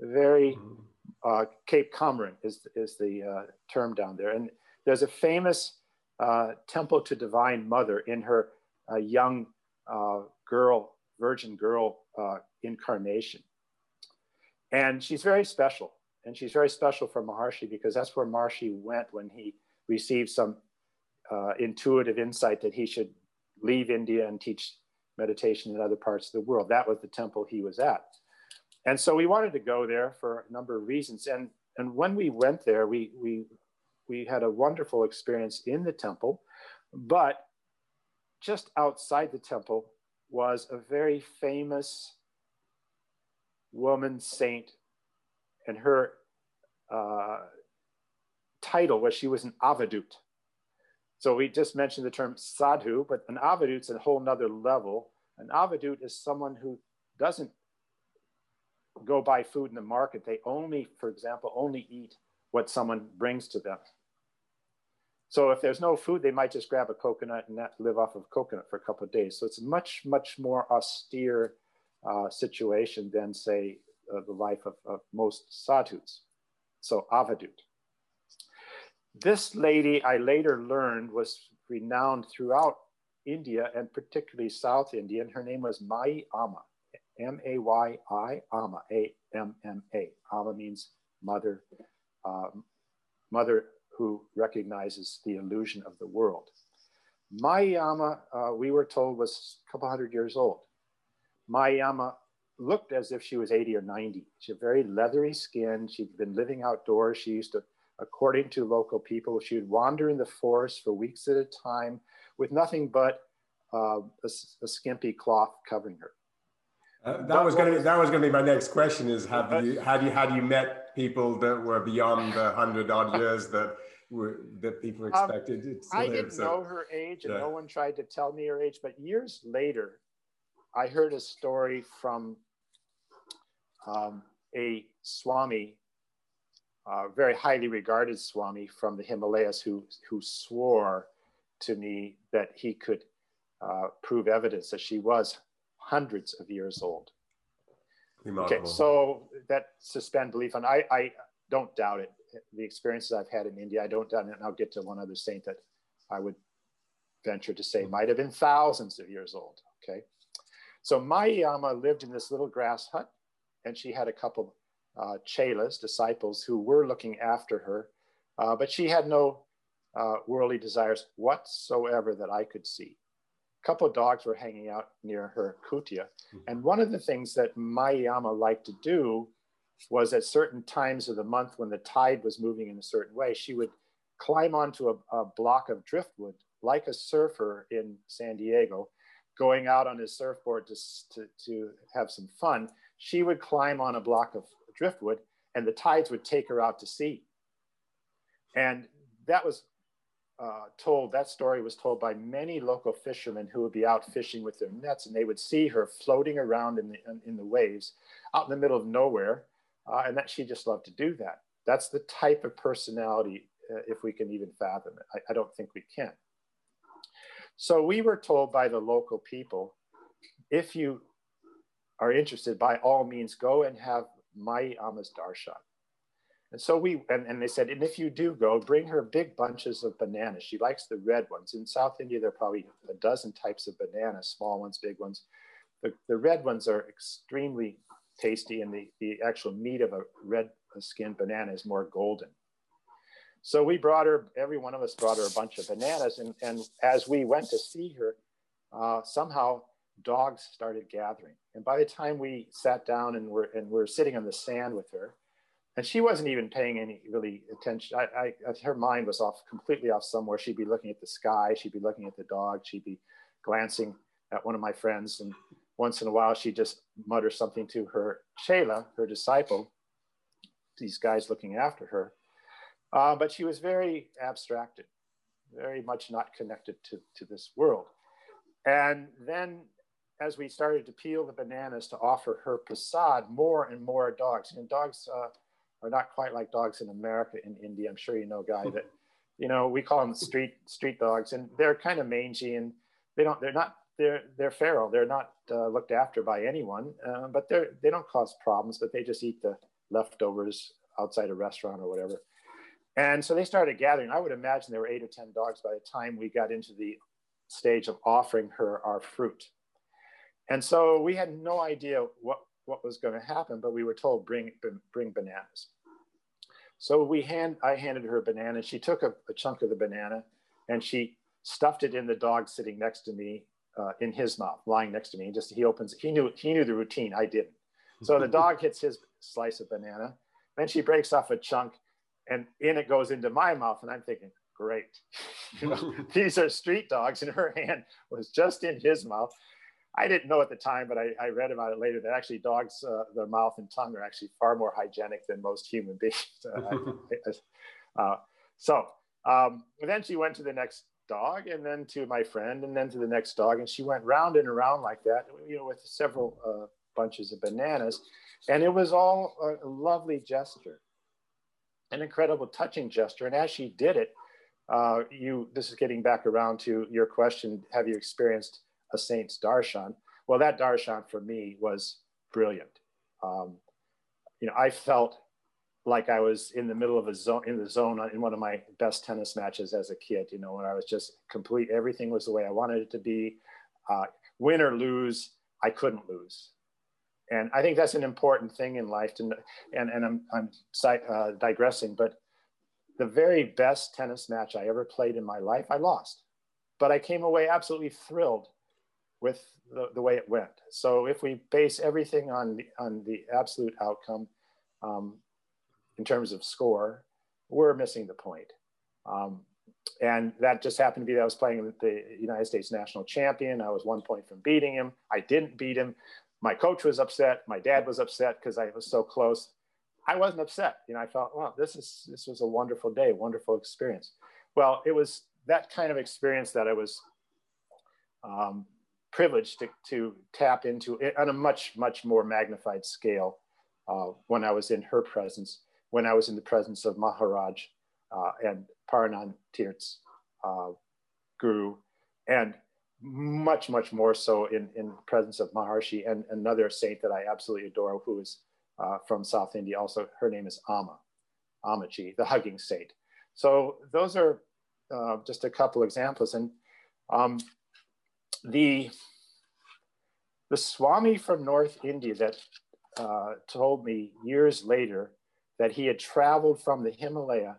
Very, mm-hmm. uh, Cape Comorin is, is the uh, term down there. And there's a famous uh, temple to Divine Mother in her uh, young uh, girl, virgin girl uh, incarnation. And she's very special. And she's very special for Maharshi because that's where Maharshi went when he received some uh, intuitive insight that he should leave India and teach meditation in other parts of the world. That was the temple he was at. And so we wanted to go there for a number of reasons. And, and when we went there, we, we, we had a wonderful experience in the temple, but just outside the temple was a very famous woman saint, and her uh, title was she was an avadut. So we just mentioned the term sadhu, but an avadut's a whole nother level. An avadut is someone who doesn't go buy food in the market. They only, for example, only eat what someone brings to them. So if there's no food, they might just grab a coconut and live off of coconut for a couple of days. So it's a much, much more austere uh, situation than, say, uh, the life of, of most sadhus. So avadut. This lady, I later learned, was renowned throughout India and particularly South India, and her name was Mayi Amma, M-A-Y-I, Amma, A-M-M-A. Amma means mother, uh, mother who recognizes the illusion of the world. Mayi Amma, uh, we were told, was a couple hundred years old. Mayi Amma looked as if she was 80 or 90. She had very leathery skin. She'd been living outdoors. She used to according to local people. She would wander in the forest for weeks at a time with nothing but uh, a, a, skimpy cloth covering her. Uh, that was going to that was going to be my next question: is have you had you had you met people that were beyond the hundred odd years that were that people um, expected? Um, I live, didn't so, know her age, and yeah. no one tried to tell me her age. But years later, I heard a story from um, a Swami uh, very highly regarded Swami from the Himalayas who, who swore to me that he could uh, prove evidence that she was hundreds of years old. Remarkable. Okay, so that suspend belief, and I, I don't doubt it. The experiences I've had in India, I don't doubt it. And I'll get to one other saint that I would venture to say might have been thousands of years old. Okay, so Mayi Amma lived in this little grass hut, and she had a couple uh, chelas, disciples who were looking after her, uh, but she had no uh, worldly desires whatsoever that I could see. A couple of dogs were hanging out near her kutia. Mm-hmm. And one of the things that Mayi Amma liked to do was at certain times of the month when the tide was moving in a certain way, she would climb onto a, a block of driftwood like a surfer in San Diego, going out on his surfboard to, to, to have some fun. She would climb on a block of driftwood, and the tides would take her out to sea. And that was uh, told, that story was told by many local fishermen who would be out fishing with their nets, and they would see her floating around in the, in the waves out in the middle of nowhere, uh, and that she just loved to do that. That's the type of personality, uh, if we can even fathom it. I, I don't think we can. So we were told by the local people, if you are interested, by all means, go and have Mayi Amma's darshan. And so we, and, and they said, and if you do go, bring her big bunches of bananas. She likes the red ones. In South India, there are probably a dozen types of bananas, small ones, big ones. The, the red ones are extremely tasty, and the, the actual meat of a red skinned banana is more golden. So we brought her, every one of us brought her a bunch of bananas. And, and as we went to see her, uh, somehow dogs started gathering. And by the time we sat down and were, and we're sitting on the sand with her, and she wasn't even paying any really attention. I, I, her mind was off completely off somewhere. She'd be looking at the sky. She'd be looking at the dog. She'd be glancing at one of my friends. And once in a while, she'd just mutter something to her chela, her disciple, these guys looking after her. Uh, but she was very abstracted, very much not connected to, to this world. And then as we started to peel the bananas to offer her prasad, more and more dogs, and dogs uh, are not quite like dogs in America, in India. I'm sure you know, Guy, that, you know, we call them street, street dogs and they're kind of mangy and they don't, they're not, they're, they're feral. They're not uh, looked after by anyone, uh, but they're, they don't cause problems, but they just eat the leftovers outside a restaurant or whatever. And so they started gathering. I would imagine there were eight or 10 dogs by the time we got into the stage of offering her our fruit. And so we had no idea what, what was going to happen, but we were told bring, bring bananas. So we hand, I handed her a banana. She took a, a chunk of the banana and she stuffed it in the dog sitting next to me uh, in his mouth, lying next to me. Just he opens, he knew, he knew the routine. I didn't. So the dog hits his slice of banana. Then she breaks off a chunk and in it goes into my mouth. And I'm thinking, great. you know, these are street dogs, and her hand was just in his mouth. I didn't know at the time, but I, I read about it later that actually dogs, uh, their mouth and tongue are actually far more hygienic than most human beings. uh, so um, then she went to the next dog, and then to my friend, and then to the next dog, and she went round and around like that, you know, with several uh, bunches of bananas, and it was all a lovely gesture an incredible touching gesture. And as she did it, uh, you, this is getting back around to your question, have you experienced a saint's darshan? Well, that darshan for me was brilliant. Um, you know, I felt like I was in the middle of a zone, in the zone in one of my best tennis matches as a kid, you know, when I was just complete, everything was the way I wanted it to be. Uh, win or lose, I couldn't lose and I think that's an important thing in life. To and and I'm I'm uh, digressing, but the very best tennis match I ever played in my life, I lost, but I came away absolutely thrilled with the, the way it went. So if we base everything on the, on the absolute outcome um, in terms of score, we're missing the point. Um, and that just happened to be that I was playing with the United States national champion. I was one point from beating him. I didn't beat him, my coach was upset. My dad was upset because I was so close. I wasn't upset. You know, I felt, well, this is this was a wonderful day, wonderful experience. Well, it was that kind of experience that I was um, privileged to, to tap into it on a much much more magnified scale uh, when I was in her presence, when I was in the presence of Maharaj uh, and Paranand Tirth's uh, guru, and much, much more so in, in presence of Maharshi and another saint that I absolutely adore, who is uh, from South India. Also, her name is Amma, Ammaji, the hugging saint. So those are uh, just a couple examples. And um, the, the Swami from North India that uh, told me years later that he had traveled from the Himalaya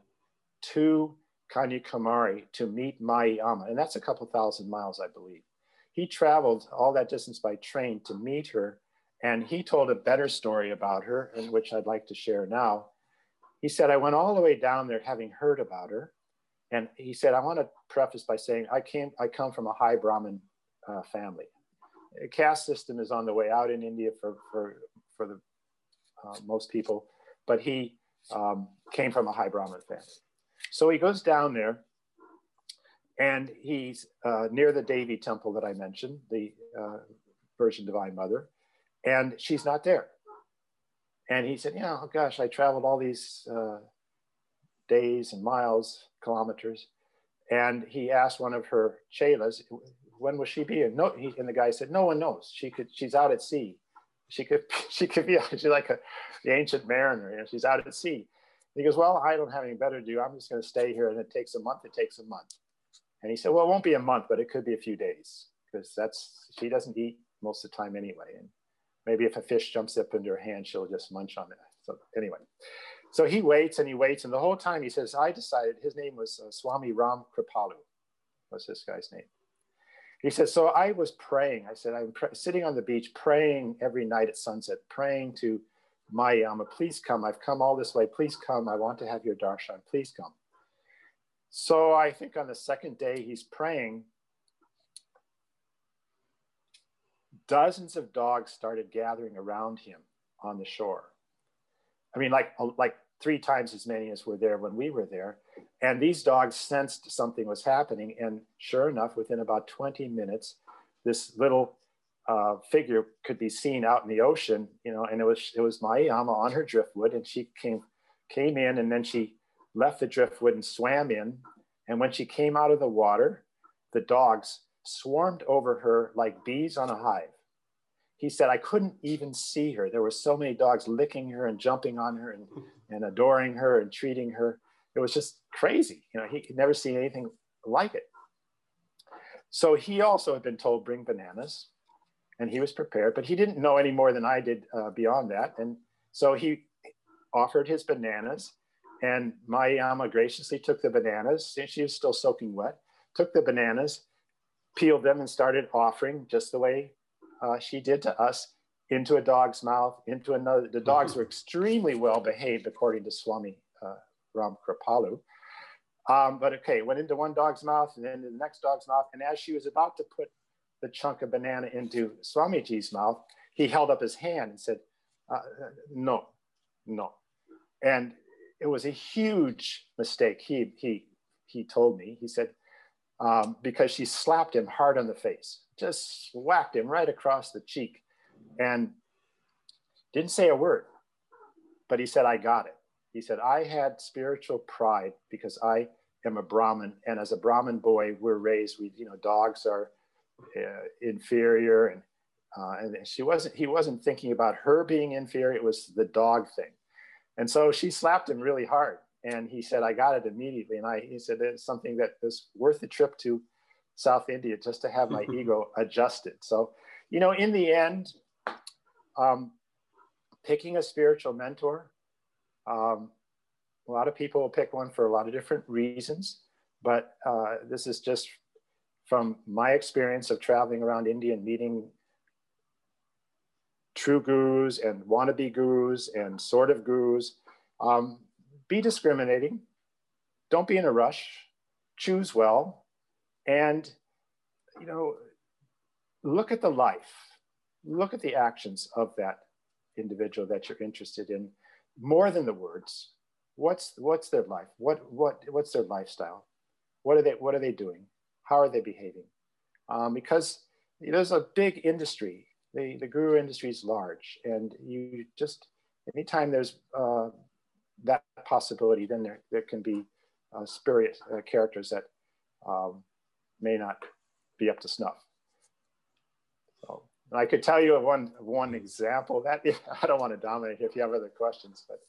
to Kanyakumari to meet Mayi Amma, and that's a couple thousand miles, I believe. He traveled all that distance by train to meet her, and he told a better story about her, and which I'd like to share now. He said, I went all the way down there having heard about her. And he said, I want to preface by saying I came, I come from a high Brahmin uh, family. A caste system is on the way out in India for, for, for the, uh, most people, but he um, came from a high Brahmin family. So he goes down there and he's uh, near the Devi temple that I mentioned, the uh, Virgin Divine Mother, and she's not there. And he said, Yeah, oh gosh, I traveled all these uh, days and miles, kilometers. And he asked one of her chelas, when will she be? And, no, he, and the guy said, No one knows. She could, she's out at sea. She could, she could be, she's like a, the ancient mariner, you know, she's out at sea. He goes, Well, I don't have any better to do. I'm just going to stay here. And it takes a month. It takes a month. And he said, Well, it won't be a month, but it could be a few days because that's, she doesn't eat most of the time anyway. And maybe if a fish jumps up into her hand, she'll just munch on it. So, anyway, so he waits and he waits. And the whole time he says, I decided his name was uh, Swami Ram Kripalu, was this guy's name. He says, So I was praying. I said, I'm sitting on the beach praying every night at sunset, praying to Mayi Amma, please come. I've come all this way. Please come. I want to have your darshan. Please come. So I think on the second day he's praying, dozens of dogs started gathering around him on the shore. I mean, like like three times as many as were there when we were there. And these dogs sensed something was happening. And sure enough, within about 20 minutes, this little uh, figure could be seen out in the ocean, you know, and it was it was Mayi Amma on her driftwood, and she came came in, and then she left the driftwood and swam in. And when she came out of the water, the dogs swarmed over her like bees on a hive. He said, I couldn't even see her. There were so many dogs licking her and jumping on her and, and adoring her and treating her. It was just crazy. You know, he could never see anything like it. So he also had been told, bring bananas and he was prepared, but he didn't know any more than I did uh, beyond that. And so he offered his bananas, and Mayi Amma graciously took the bananas. She was still soaking wet, took the bananas, peeled them, and started offering just the way uh, she did to us into a dog's mouth, into another. The dogs were extremely well behaved, according to Swami uh, Ram Kripalu. Um, but okay, went into one dog's mouth and then the next dog's mouth. And as she was about to put the chunk of banana into Swamiji's mouth, he held up his hand and said, uh, no, no. And it was a huge mistake. He, he, he told me, he said, um, because she slapped him hard on the face, just whacked him right across the cheek and didn't say a word. But he said, I got it. He said, I had spiritual pride because I am a Brahmin. And as a Brahmin boy, we're raised, we, you know, dogs are uh, inferior and uh, and she wasn't he wasn't thinking about her being inferior it was the dog thing and so she slapped him really hard and he said i got it immediately and i he said it's something that is worth the trip to south india just to have my ego adjusted so you know in the end um, picking a spiritual mentor um, a lot of people pick one for a lot of different reasons but uh, this is just from my experience of traveling around India and meeting true gurus and wannabe gurus and sort of gurus, um, be discriminating. Don't be in a rush. Choose well, and you know, look at the life, look at the actions of that individual that you're interested in, more than the words. What's what's their life? What what what's their lifestyle? What are they what are they doing? How are they behaving? Um, because there's a big industry. The, the guru industry is large, and you just anytime there's uh, that possibility, then there, there can be uh, uh, characters that um, may not be up to snuff. So I could tell you one one example that I don't want to dominate if you have other questions, but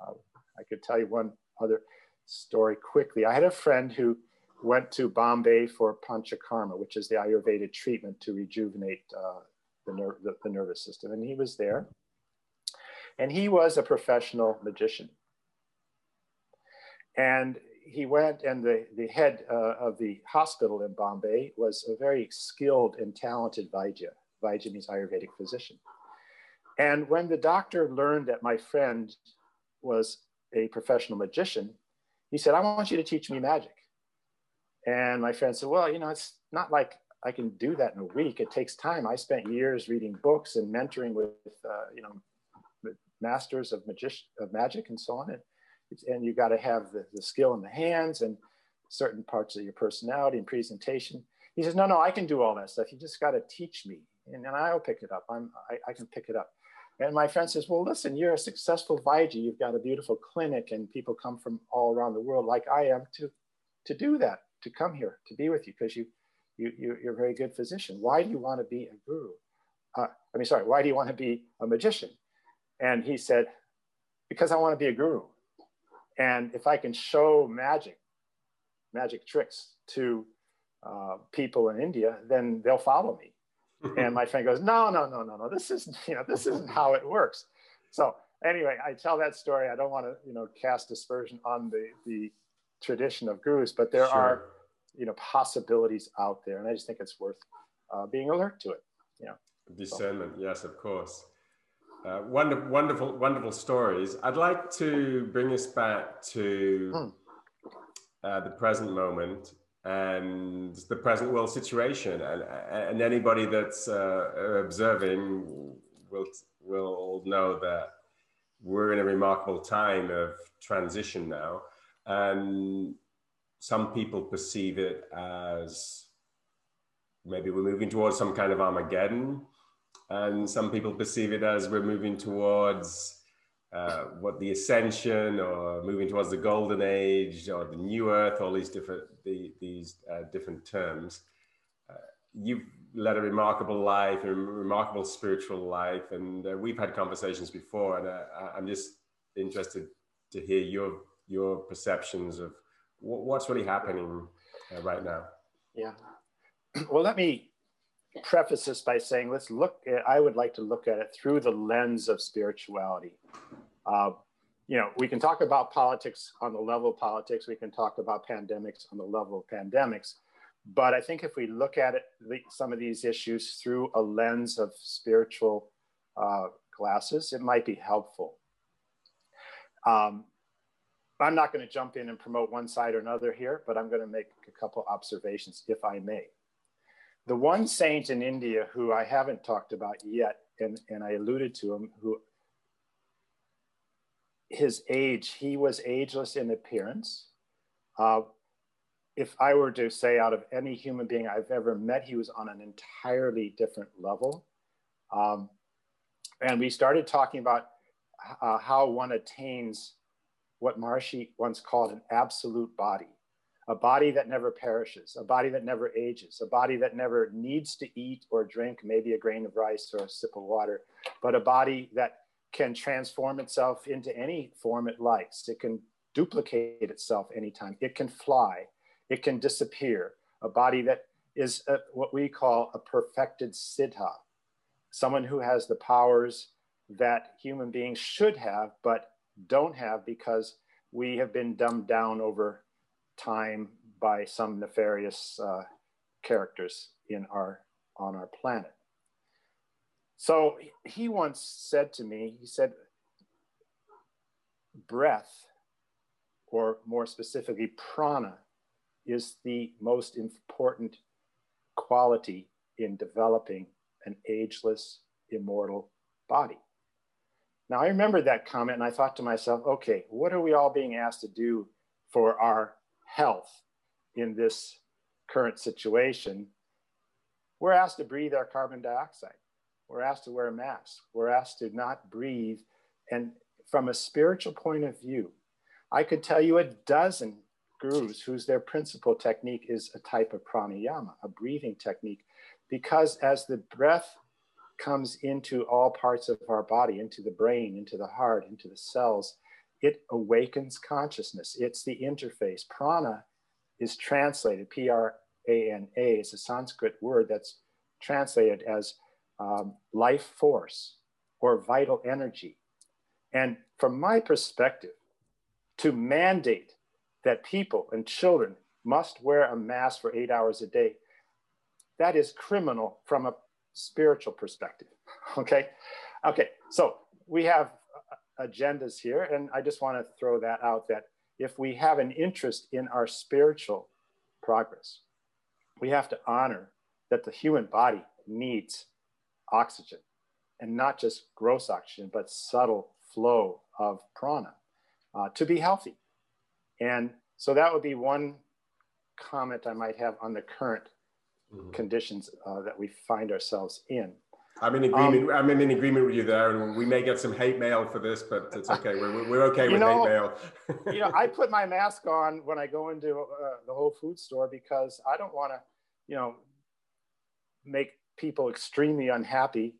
uh, I could tell you one other story quickly. I had a friend who went to Bombay for panchakarma, which is the Ayurvedic treatment to rejuvenate uh, the, ner- the, the, nervous system. And he was there. And he was a professional magician. And he went, and the, the head uh, of the hospital in Bombay was a very skilled and talented Vaidya. Vaidya means Ayurvedic physician. And when the doctor learned that my friend was a professional magician, he said, I want you to teach me magic. And my friend said, well, you know, it's not like I can do that in a week. It takes time. I spent years reading books and mentoring with, uh, you know, masters of, magic, of magic and so on. And, and you got to have the, the skill in the hands and certain parts of your personality and presentation. He says, no, no, I can do all that stuff. You just got to teach me. And, and I'll pick it up. I'm, I, I can pick it up. And my friend says, well, listen, you're a successful Vaidya. You've got a beautiful clinic and people come from all around the world like I am to, to do that to come here to be with you because you, you, you, you're a very good physician. Why do you want to be a guru? Uh, I mean, sorry, why do you want to be a magician? And he said, because I want to be a guru. And if I can show magic, magic tricks to uh, people in India, then they'll follow me. And my friend goes, no, no, no, no, no. This isn't, you know, this isn't how it works. So anyway, I tell that story. I don't want to, you know, cast dispersion on the the tradition of gurus, but there sure. are you know possibilities out there, and I just think it's worth uh, being alert to it. You know, discernment, so. yes, of course. Uh, wonderful, wonderful, wonderful stories. I'd like to bring us back to hmm. uh, the present moment and the present world situation, and, and anybody that's uh, observing will will know that we're in a remarkable time of transition now, and some people perceive it as maybe we're moving towards some kind of Armageddon. And some people perceive it as we're moving towards uh, what the ascension or moving towards the golden age or the new earth all these different the, these uh, different terms. Uh, you've led a remarkable life a remarkable spiritual life and uh, we've had conversations before and uh, i'm just interested to hear your your perceptions of what's really happening right now. Yeah. Well let me preface this by saying, let's look at, I would like to look at it through the lens of spirituality. Uh, you know, we can talk about politics on the level of politics, we can talk about pandemics on the level of pandemics. But I think if we look at it, some of these issues through a lens of spiritual uh, glasses, it might be helpful. Um, I'm not going to jump in and promote one side or another here, but I'm going to make a couple observations, if I may. The one saint in India who I haven't talked about yet, and, and I alluded to him, who his age, he was ageless in appearance. Uh, if I were to say out of any human being I've ever met, he was on an entirely different level. Um, and we started talking about uh, how one attains what Maharishi once called an absolute body a body that never perishes, a body that never ages, a body that never needs to eat or drink maybe a grain of rice or a sip of water, but a body that can transform itself into any form it likes. It can duplicate itself anytime. It can fly. It can disappear. A body that is a, what we call a perfected siddha, someone who has the powers that human beings should have, but don't have because we have been dumbed down over time by some nefarious uh, characters in our on our planet. So he once said to me, he said, breath, or more specifically, prana, is the most important quality in developing an ageless, immortal body. Now, I remember that comment and I thought to myself, okay, what are we all being asked to do for our health in this current situation, we're asked to breathe our carbon dioxide. We're asked to wear a mask. We're asked to not breathe. And from a spiritual point of view, I could tell you a dozen gurus whose their principal technique is a type of pranayama, a breathing technique, because as the breath comes into all parts of our body, into the brain, into the heart, into the cells, it awakens consciousness. It's the interface. Prana is translated, P R A N A is a Sanskrit word that's translated as um, life force or vital energy. And from my perspective, to mandate that people and children must wear a mask for eight hours a day, that is criminal from a spiritual perspective. Okay. Okay. So we have agendas here. And I just want to throw that out that if we have an interest in our spiritual progress, we have to honor that the human body needs oxygen and not just gross oxygen, but subtle flow of prana uh, to be healthy. And so that would be one comment I might have on the current mm-hmm. conditions uh, that we find ourselves in. I'm in agreement. Um, I'm in agreement with you there, and we may get some hate mail for this, but it's okay. We're, we're okay with know, hate mail. you know, I put my mask on when I go into uh, the Whole Food store because I don't want to, you know, make people extremely unhappy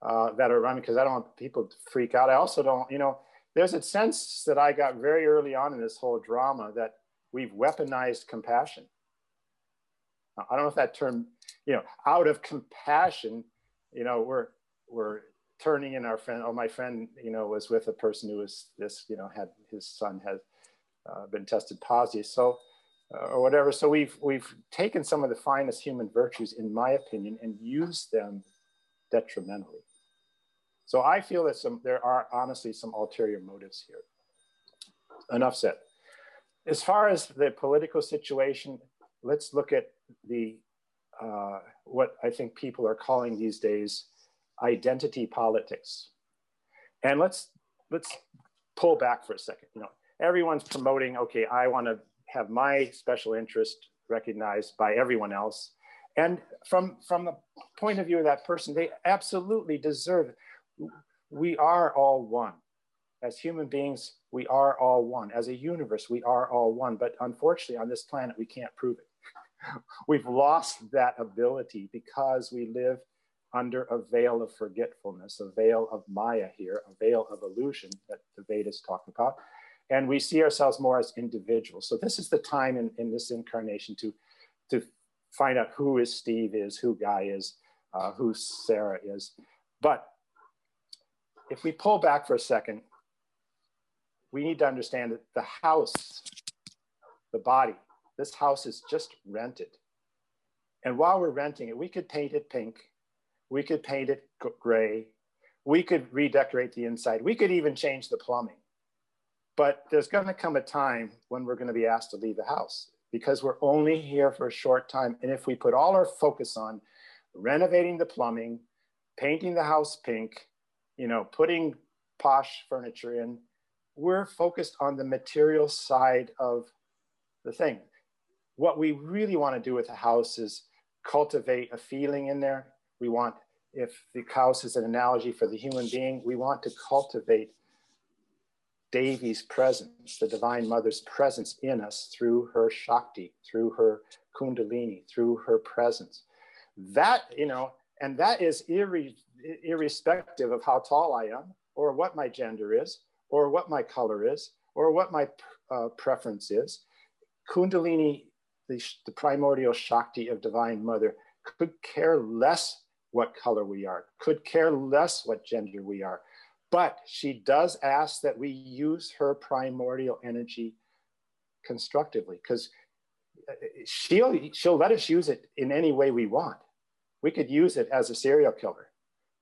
uh, that are running because I don't want people to freak out. I also don't, you know, there's a sense that I got very early on in this whole drama that we've weaponized compassion. I don't know if that term, you know, out of compassion you know, we're we're turning in our friend. Oh, my friend, you know, was with a person who was this, you know, had his son had uh, been tested positive. So. Uh, or whatever. So we've we've taken some of the finest human virtues, in my opinion, and used them detrimentally. So I feel that some there are honestly some ulterior motives here. Enough said. As far as the political situation, let's look at the uh, what I think people are calling these days identity politics. And let's let's pull back for a second. You know, everyone's promoting, okay, I want to have my special interest recognized by everyone else. And from, from the point of view of that person, they absolutely deserve it. We are all one. As human beings, we are all one. As a universe, we are all one. But unfortunately, on this planet, we can't prove it. We've lost that ability because we live under a veil of forgetfulness, a veil of Maya here, a veil of illusion that the Vedas talk about. And we see ourselves more as individuals. So this is the time in, in this incarnation to, to find out who is Steve is, who Guy is, uh, who Sarah is. But if we pull back for a second, we need to understand that the house, the body, this house is just rented. And while we're renting it, we could paint it pink, we could paint it gray. We could redecorate the inside. We could even change the plumbing. But there's going to come a time when we're going to be asked to leave the house because we're only here for a short time. And if we put all our focus on renovating the plumbing, painting the house pink, you know, putting posh furniture in, we're focused on the material side of the thing. What we really want to do with a house is cultivate a feeling in there, we want, if the house is an analogy for the human being, we want to cultivate Devi's presence, the Divine Mother's presence in us through her Shakti, through her Kundalini, through her presence. That, you know, and that is irre, irrespective of how tall I am, or what my gender is, or what my color is, or what my uh, preference is. Kundalini, the, the primordial Shakti of Divine Mother, could care less what color we are, could care less what gender we are. But she does ask that we use her primordial energy constructively because uh, she'll, she'll let us use it in any way we want. We could use it as a serial killer.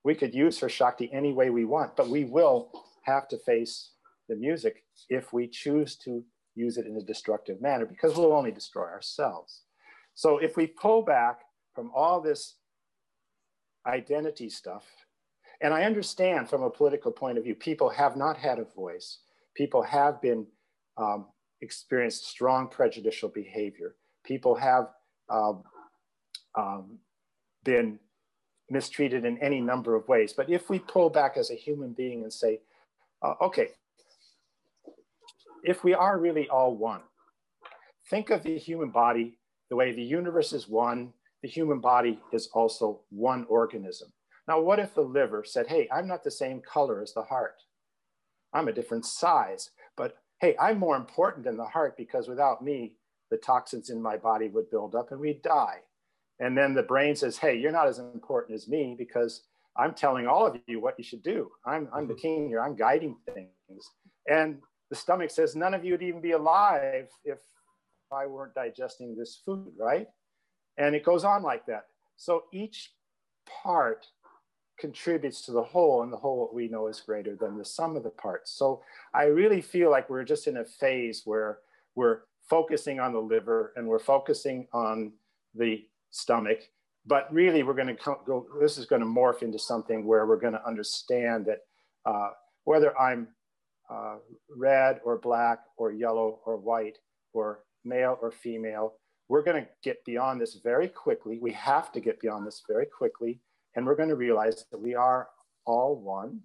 We could use her Shakti any way we want, but we will have to face the music if we choose to use it in a destructive manner because we'll only destroy ourselves. So if we pull back from all this identity stuff. And I understand from a political point of view, people have not had a voice. People have been um, experienced strong prejudicial behavior. People have um, um, been mistreated in any number of ways. But if we pull back as a human being and say, uh, okay, if we are really all one, think of the human body the way the universe is one the human body is also one organism. Now, what if the liver said, hey, I'm not the same color as the heart? I'm a different size, but hey, I'm more important than the heart because without me, the toxins in my body would build up and we'd die. And then the brain says, hey, you're not as important as me because I'm telling all of you what you should do. I'm, I'm the king here, I'm guiding things. And the stomach says, none of you would even be alive if I weren't digesting this food, right? And it goes on like that. So each part contributes to the whole, and the whole what we know is greater than the sum of the parts. So I really feel like we're just in a phase where we're focusing on the liver and we're focusing on the stomach. But really, we're going to go, this is going to morph into something where we're going to understand that uh, whether I'm uh, red or black or yellow or white or male or female, we're going to get beyond this very quickly. We have to get beyond this very quickly. And we're going to realize that we are all one.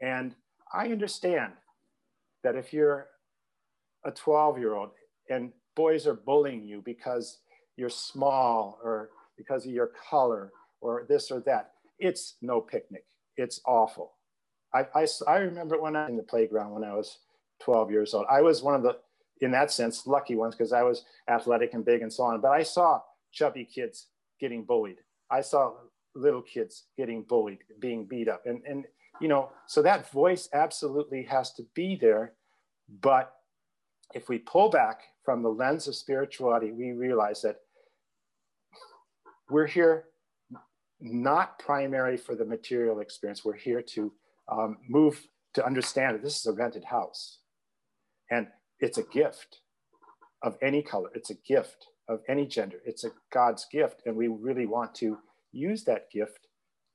And I understand that if you're a 12 year old and boys are bullying you because you're small or because of your color or this or that, it's no picnic. It's awful. I, I, I remember when I was in the playground when I was 12 years old. I was one of the in that sense, lucky ones because I was athletic and big and so on. But I saw chubby kids getting bullied. I saw little kids getting bullied, being beat up. And, and you know, so that voice absolutely has to be there. But if we pull back from the lens of spirituality, we realize that we're here not primary for the material experience. We're here to um, move to understand that this is a rented house and it's a gift of any color. It's a gift of any gender. It's a God's gift. And we really want to use that gift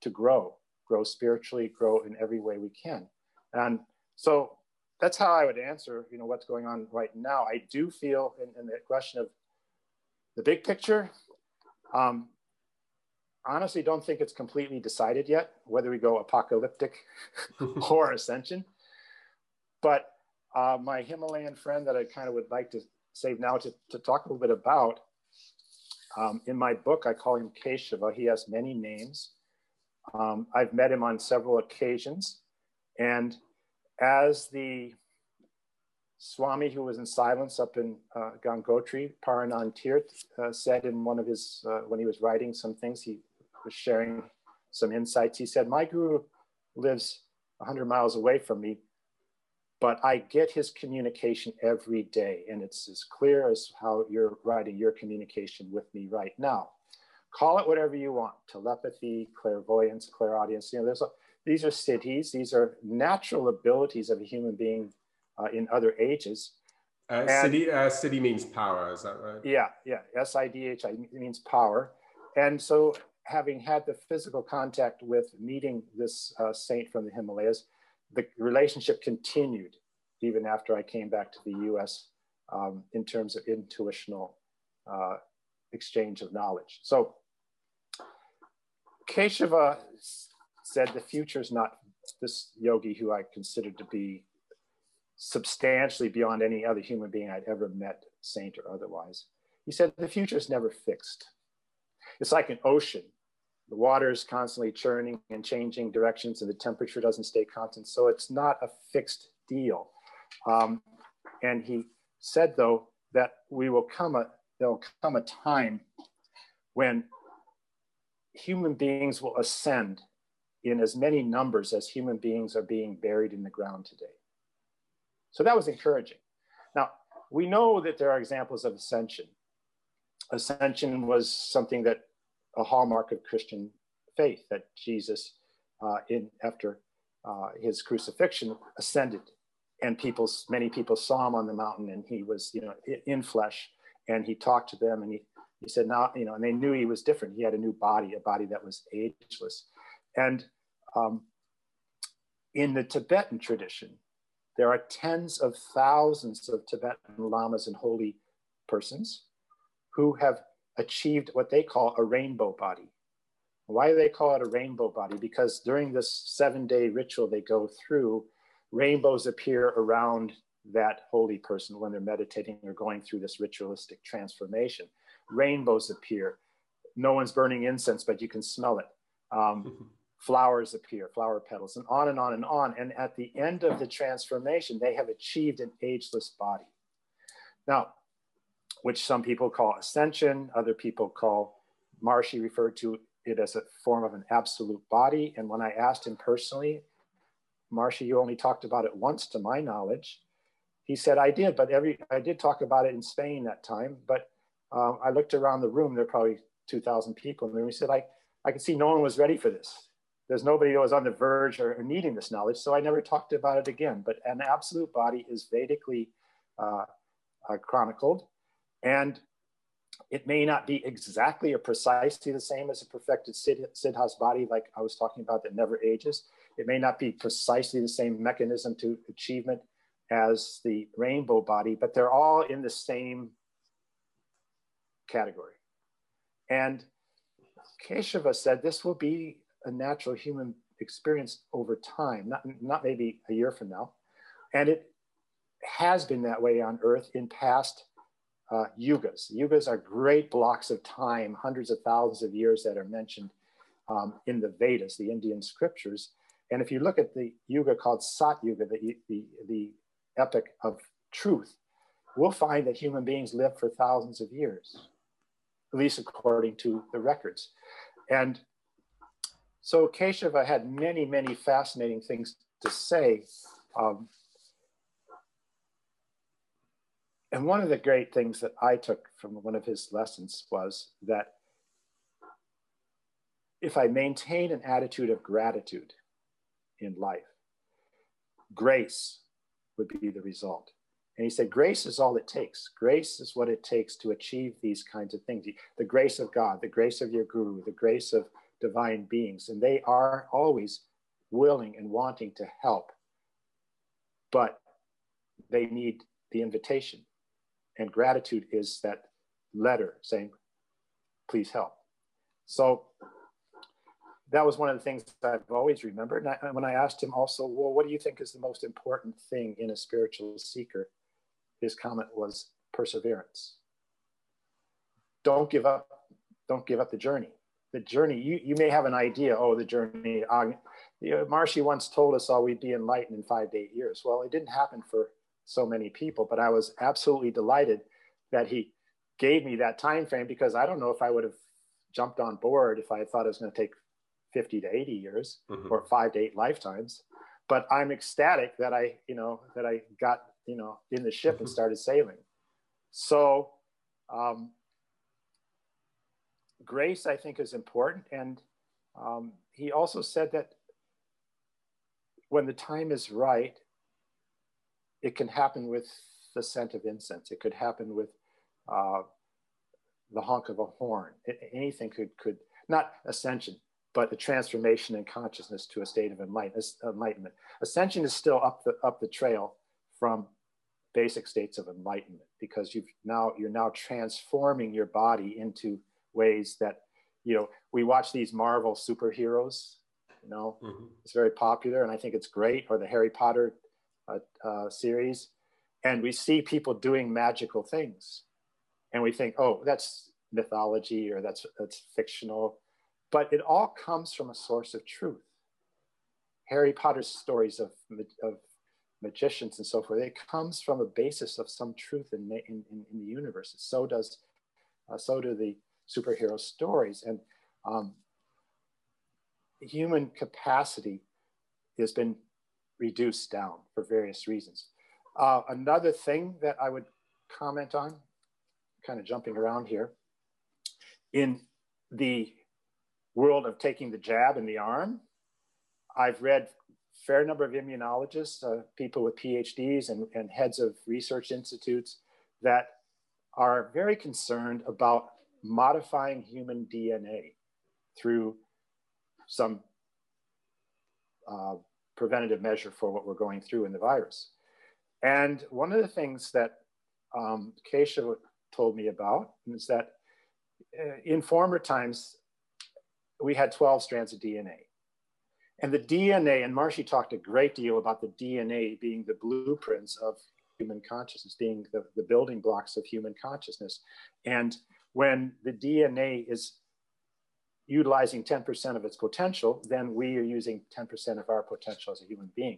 to grow, grow spiritually, grow in every way we can. And so that's how I would answer, you know, what's going on right now. I do feel in, in the question of the big picture, um, honestly don't think it's completely decided yet whether we go apocalyptic or ascension. But uh, my Himalayan friend that I kind of would like to save now to, to talk a little bit about, um, in my book, I call him Keshava. He has many names. Um, I've met him on several occasions. And as the Swami, who was in silence up in uh, Gangotri, Paranand Tirth, uh, said in one of his, uh, when he was writing some things, he was sharing some insights. He said, My guru lives 100 miles away from me, but I get his communication every day. And it's as clear as how you're writing your communication with me right now. Call it whatever you want telepathy, clairvoyance, clairaudience. You know, there's a, these are siddhis, these are natural abilities of a human being uh, in other ages. Uh, siddhi, uh, siddhi means power, is that right? Yeah, yeah. S I D H I means power. And so having had the physical contact with meeting this uh, saint from the Himalayas, the relationship continued even after I came back to the US um, in terms of intuitional uh, exchange of knowledge. So Keshava said the future is not this yogi who I considered to be substantially beyond any other human being I'd ever met, saint or otherwise. He said the future is never fixed. It's like an ocean. The water is constantly churning and changing directions, and the temperature doesn't stay constant. So it's not a fixed deal. Um, and he said, though, that we will come a there'll come a time when human beings will ascend in as many numbers as human beings are being buried in the ground today. So that was encouraging. Now, we know that there are examples of ascension. Ascension was something that a hallmark of Christian faith that Jesus, uh, in after uh, his crucifixion, ascended, and people, many people saw him on the mountain, and he was, you know, in flesh, and he talked to them, and he he said, now, you know, and they knew he was different. He had a new body, a body that was ageless, and um, in the Tibetan tradition, there are tens of thousands of Tibetan lamas and holy persons who have achieved what they call a rainbow body. Why do they call it a rainbow body? Because during this seven day ritual they go through, rainbows appear around that holy person when they're meditating or going through this ritualistic transformation. Rainbows appear. No one's burning incense, but you can smell it. Um, flowers appear, flower petals, and on and on and on. And at the end of the transformation, they have achieved an ageless body. Now, which some people call ascension, other people call, Maharishi referred to it as a form of an absolute body. And when I asked him personally, Maharishi, you only talked about it once to my knowledge. He said, I did, but every I did talk about it in Spain that time. But um, I looked around the room, there were probably 2,000 people in the room. He said, I, I could see no one was ready for this. There's nobody that was on the verge or, or needing this knowledge. So I never talked about it again. But an absolute body is Vedically uh, uh, chronicled. And it may not be exactly or precisely the same as a perfected siddha's body, like I was talking about, that never ages. It may not be precisely the same mechanism to achievement as the rainbow body, but they're all in the same category. And Keshava said this will be a natural human experience over time, not, not maybe a year from now. And it has been that way on Earth in past uh, yugas. Yugas are great blocks of time, hundreds of thousands of years that are mentioned um, in the Vedas, the Indian scriptures. And if you look at the yuga called Sat Yuga, the, the, the epic of truth, we'll find that human beings lived for thousands of years, at least according to the records. And so Keshava had many, many fascinating things to say. Um, and one of the great things that I took from one of his lessons was that if I maintain an attitude of gratitude in life, grace would be the result. And he said, Grace is all it takes. Grace is what it takes to achieve these kinds of things. The grace of God, the grace of your guru, the grace of divine beings. And they are always willing and wanting to help, but they need the invitation. And gratitude is that letter saying, Please help. So that was one of the things I've always remembered. And I, when I asked him also, well, what do you think is the most important thing in a spiritual seeker? His comment was perseverance. Don't give up. Don't give up the journey. The journey, you, you may have an idea, oh, the journey. Uh, you know, Maharishi once told us all we'd be enlightened in five to eight years. Well, it didn't happen for so many people, but I was absolutely delighted that he gave me that time frame because I don't know if I would have jumped on board if I thought it was going to take 50 to 80 years mm-hmm. or five to eight lifetimes. But I'm ecstatic that I, you know, that I got, you know, in the ship mm-hmm. and started sailing. So, um, grace, I think, is important. And um, he also said that when the time is right, it can happen with the scent of incense. It could happen with uh, the honk of a horn. It, anything could could not ascension, but a transformation in consciousness to a state of enlightenment. Ascension is still up the up the trail from basic states of enlightenment because you've now you're now transforming your body into ways that you know we watch these Marvel superheroes. You know, mm-hmm. it's very popular, and I think it's great. Or the Harry Potter uh, series, and we see people doing magical things, and we think, oh, that's mythology or that's that's fictional but it all comes from a source of truth. Harry Potter's stories of, of magicians and so forth, it comes from a basis of some truth in, in, in the universe. So does, uh, so do the superhero stories. And um, human capacity has been reduced down for various reasons. Uh, another thing that I would comment on, kind of jumping around here, in the world of taking the jab in the arm. I've read fair number of immunologists, uh, people with PhDs and, and heads of research institutes that are very concerned about modifying human DNA through some uh, preventative measure for what we're going through in the virus. And one of the things that um, Keshava told me about is that uh, in former times, we had 12 strands of DNA. And the DNA, and Maharishi talked a great deal about the DNA being the blueprints of human consciousness, being the, the building blocks of human consciousness. And when the DNA is utilizing 10% of its potential, then we are using 10% of our potential as a human being.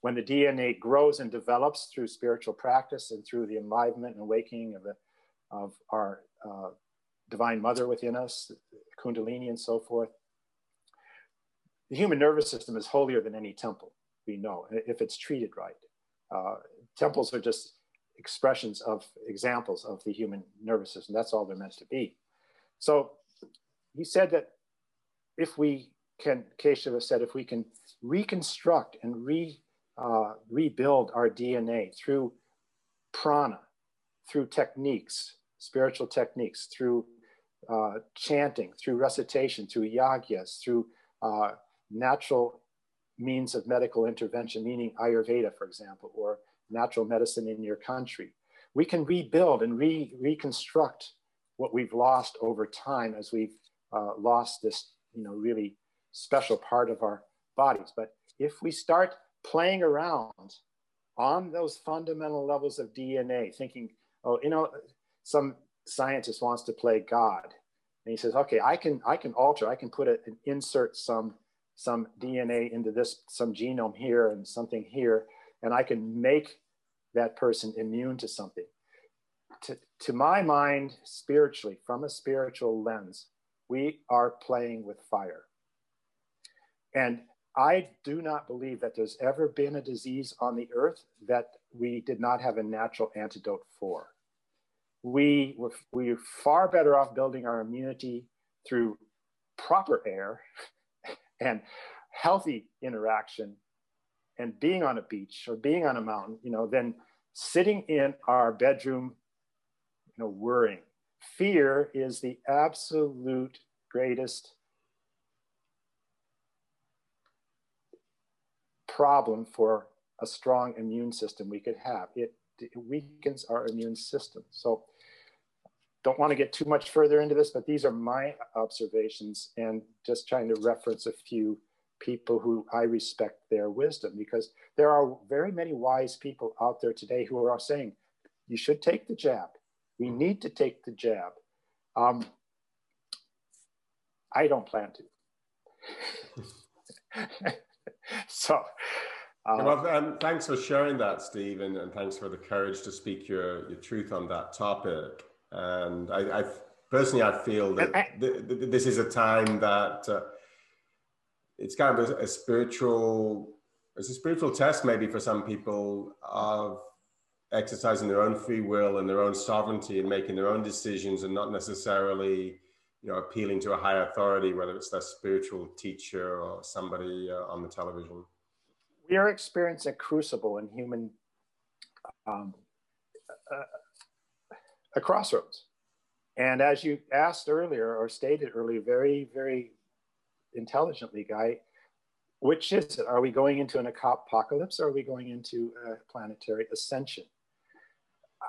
When the DNA grows and develops through spiritual practice and through the enlivenment and awakening of, the, of our uh, divine mother within us, Kundalini, and so forth. The human nervous system is holier than any temple, we know, if it's treated right. Uh, temples are just expressions of examples of the human nervous system. That's all they're meant to be. So he said that if we can, Keshava said, if we can reconstruct and re, uh, rebuild our DNA through prana, through techniques, spiritual techniques, through uh, chanting, through recitation, through yagyas, through uh, natural means of medical intervention, meaning Ayurveda, for example, or natural medicine in your country. We can rebuild and re- reconstruct what we've lost over time as we've uh, lost this, you know, really special part of our bodies. But if we start playing around on those fundamental levels of DNA, thinking, oh, you know, some scientist wants to play God. And he says, okay, I can, I can alter, I can put it and insert some, some DNA into this, some genome here and something here, and I can make that person immune to something. To, to my mind, spiritually, from a spiritual lens, we are playing with fire. And I do not believe that there's ever been a disease on the earth that we did not have a natural antidote for we were, we far better off building our immunity through proper air and healthy interaction and being on a beach or being on a mountain, you know, than sitting in our bedroom, you know, worrying. Fear is the absolute greatest problem for a strong immune system we could have. It, it weakens our immune system. So don't want to get too much further into this, but these are my observations and just trying to reference a few people who I respect their wisdom because there are very many wise people out there today who are saying, you should take the jab. We need to take the jab. Um, I don't plan to. so, uh, well, um, thanks for sharing that, Steve, and, and, thanks for the courage to speak your, your truth on that topic. And I, I personally, I feel that I, th- th- this is a time that uh, it's kind of a, a, spiritual, it's a spiritual test maybe for some people of exercising their own free will and their own sovereignty and making their own decisions and not necessarily, you know, appealing to a higher authority, whether it's their spiritual teacher or somebody uh, on the television. We are experiencing a crucible in human um, uh, a crossroads. And as you asked earlier or stated earlier, very, very intelligently, Guy, which is it? Are we going into an apocalypse or are we going into a planetary ascension?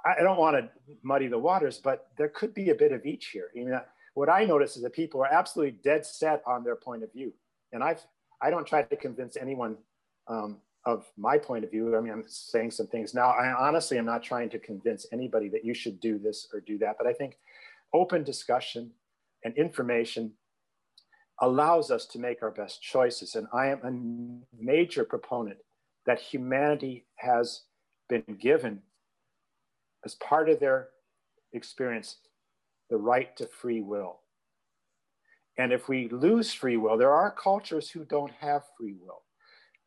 I don't want to muddy the waters, but there could be a bit of each here. I mean, what I notice is that people are absolutely dead set on their point of view. And I've, I don't try to convince anyone um, of my point of view. I mean, I'm saying some things now. I honestly am not trying to convince anybody that you should do this or do that, but I think open discussion and information allows us to make our best choices. And I am a major proponent that humanity has been given as part of their experience the right to free will. And if we lose free will, there are cultures who don't have free will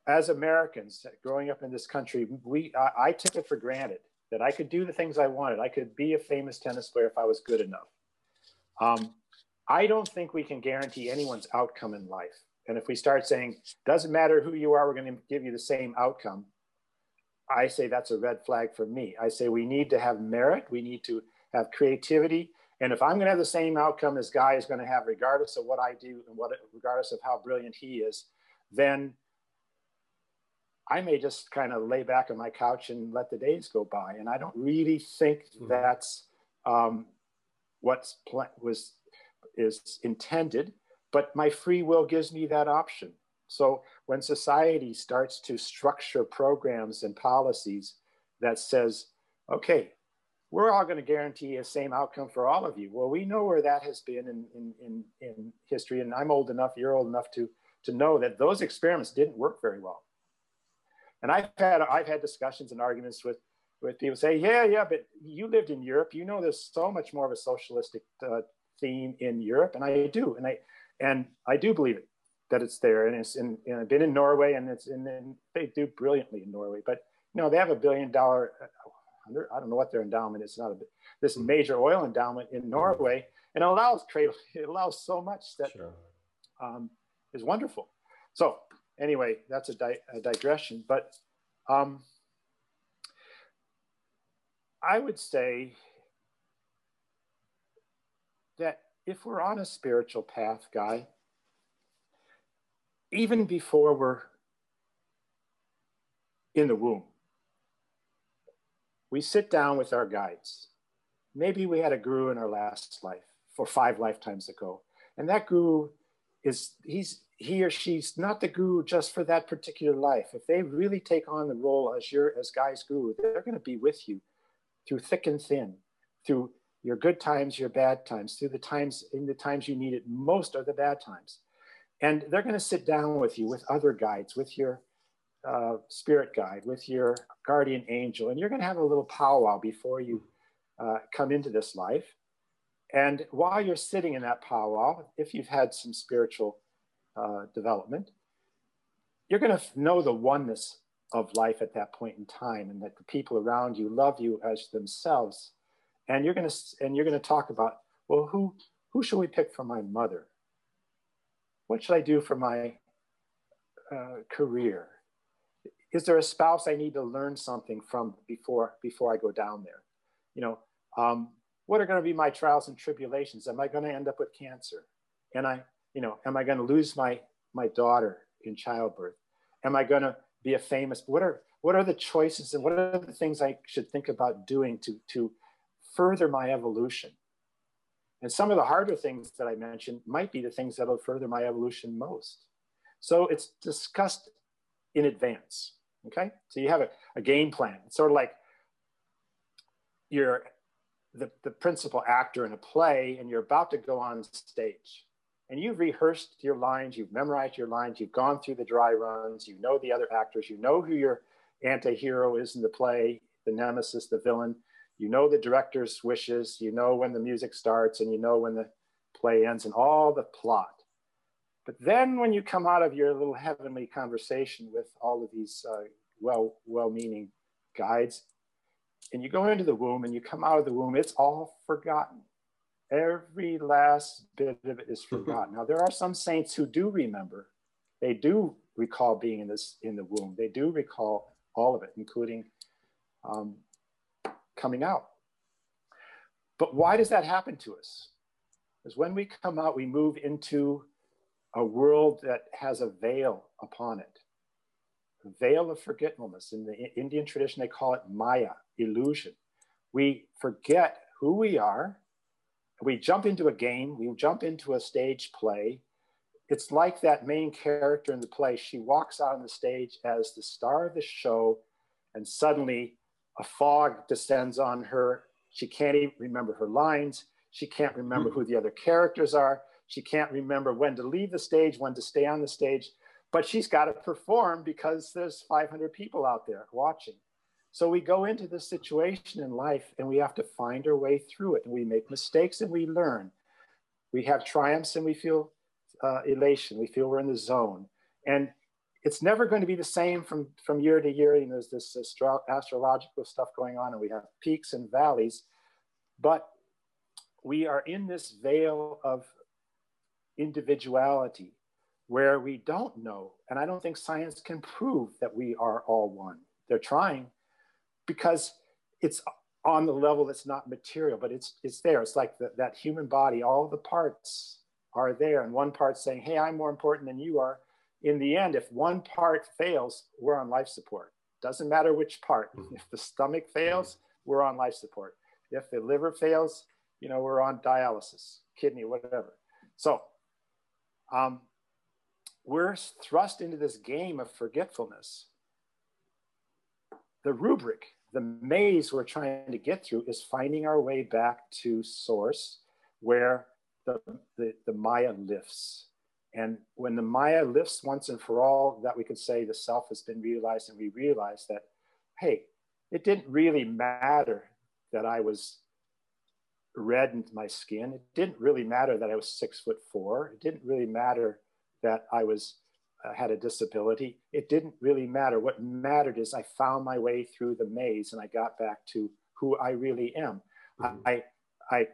as Americans growing up in this country, we I, I, took it for granted that I could do the things I wanted. I could be a famous tennis player if I was good enough. Um, I don't think we can guarantee anyone's outcome in life. And if we start saying, doesn't matter who you are, we're going to give you the same outcome, I say that's a red flag for me. I say we need to have merit, we need to have creativity. And if I'm going to have the same outcome as guy is going to have, regardless of what I do and what, regardless of how brilliant he is, then I may just kind of lay back on my couch and let the days go by. And I don't really think mm-hmm. that's um, what was is intended. But my free will gives me that option. So when society starts to structure programs and policies that says, okay, we're all going to guarantee a same outcome for all of you. Well, we know where that has been in, in, in, in history. And I'm old enough, you're old enough to, to know that those experiments didn't work very well. And I've had I've had discussions and arguments with with people say, yeah, yeah, but you lived in Europe. You know, there's so much more of a socialistic uh, theme in Europe, and I do, and I and I do believe it that it's there, and it's in. I've been in Norway, and it's in, and they do brilliantly in Norway. But you know, they have a billion dollar. Uh, I don't know what their endowment is. Not a bit this major oil endowment in Norway, and it allows trade. It allows so much that sure. um, is wonderful. So anyway, that's a, di a digression. But um, I would say that if we're on a spiritual path, Guy, even before we're in the womb, we sit down with our guides. Maybe we had a guru in our last life for five lifetimes ago. And that guru is, he's, he or she's not the guru just for that particular life. If they really take on the role as your as Guy's guru, they're going to be with you through thick and thin, through your good times, your bad times, through the times in the times you need it most are the bad times. And they're going to sit down with you with other guides, with your uh, spirit guide, with your guardian angel, and you're going to have a little powwow before you uh, come into this life. And while you're sitting in that powwow, if you've had some spiritual uh, development, you're going to know the oneness of life at that point in time and that the people around you love you as themselves and you're going to and you're going to talk about well who who should we pick for my mother what should i do for my uh, career is there a spouse I need to learn something from before before I go down there? You know, um, what are going to be my trials and tribulations? Am I going to end up with cancer? And I, you know, am I going to lose my my daughter in childbirth? Am I going to be a famous? What are what are the choices and what are the things I should think about doing to to further my evolution? And some of the harder things that I mentioned might be the things that will further my evolution most. So it's discussed in advance. Okay. So you have a, a game plan. It's sort of like you're the, the principal actor in a play and you're about to go on stage and you've rehearsed your lines, you've memorized your lines, you've gone through the dry runs, you know the other actors, you know who your anti-hero is in the play, the nemesis, the villain, you know the director's wishes, you know when the music starts and you know when the play ends and all the plot. But then when you come out of your little heavenly conversation with all of these uh, well, well-meaning guides, and you go into the womb and you come out of the womb, it's all forgotten. Every last bit of it is forgotten. now, there are some saints who do remember. They do recall being in this in the womb. They do recall all of it, including um, coming out. But why does that happen to us? Because when we come out, we move into a world that has a veil upon it, a veil of forgetfulness. In the Indian tradition, they call it Maya, illusion. We forget who we are. We jump into a game, we jump into a stage play. It's like that main character in the play. She walks out on the stage as the star of the show, and suddenly a fog descends on her. She can't even remember her lines. She can't remember hmm. who the other characters are. She can't remember when to leave the stage, when to stay on the stage, but she's got to perform because there's 500 people out there watching. So we go into this situation in life and we have to find our way through it. And we make mistakes and we learn. We have triumphs and we feel uh, elation. We feel we're in the zone. And it's never going to be the same from, from year to year. You know, there's this astro- astrological stuff going on and we have peaks and valleys. But we are in this veil of individuality where we don't know. And I don't think science can prove that we are all one. They're trying, because it's on the level that's not material, but it's it's there. It's like the, that human body, all the parts are there, and one part saying, "Hey, I'm more important than you are." In the end, if one part fails, we're on life support. Doesn't matter which part. Mm-hmm. If the stomach fails, we're on life support. If the liver fails, you know, we're on dialysis, kidney, whatever. So um, we're thrust into this game of forgetfulness the rubric, the maze we're trying to get through is finding our way back to source where the, the, the Maya lifts. And when the Maya lifts once and for all, that we could say the self has been realized, and we realize that, hey, it didn't really matter that I was red in my skin. It didn't really matter that I was six foot four. It didn't really matter that I was uh, had a disability, it didn't really matter. What mattered is I found my way through the maze and I got back to who I really am. Mm-hmm. I, I,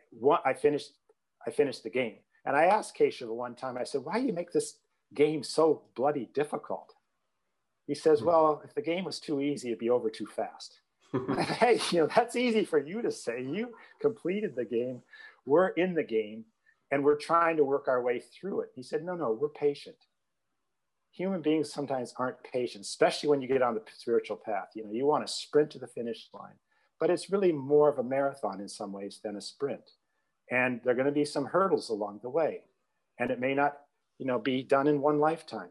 I, finished, I finished the game. And I asked Keshava one time, I said, why do you make this game so bloody difficult? He says, mm-hmm. well, if the game was too easy, it'd be over too fast. hey, you know, that's easy for you to say. You completed the game. We're in the game and we're trying to work our way through it. He said, no, no, we're patient human beings sometimes aren't patient, especially when you get on the spiritual path. You know, you want to sprint to the finish line, but it's really more of a marathon in some ways than a sprint. And there are going to be some hurdles along the way, and it may not, you know, be done in one lifetime.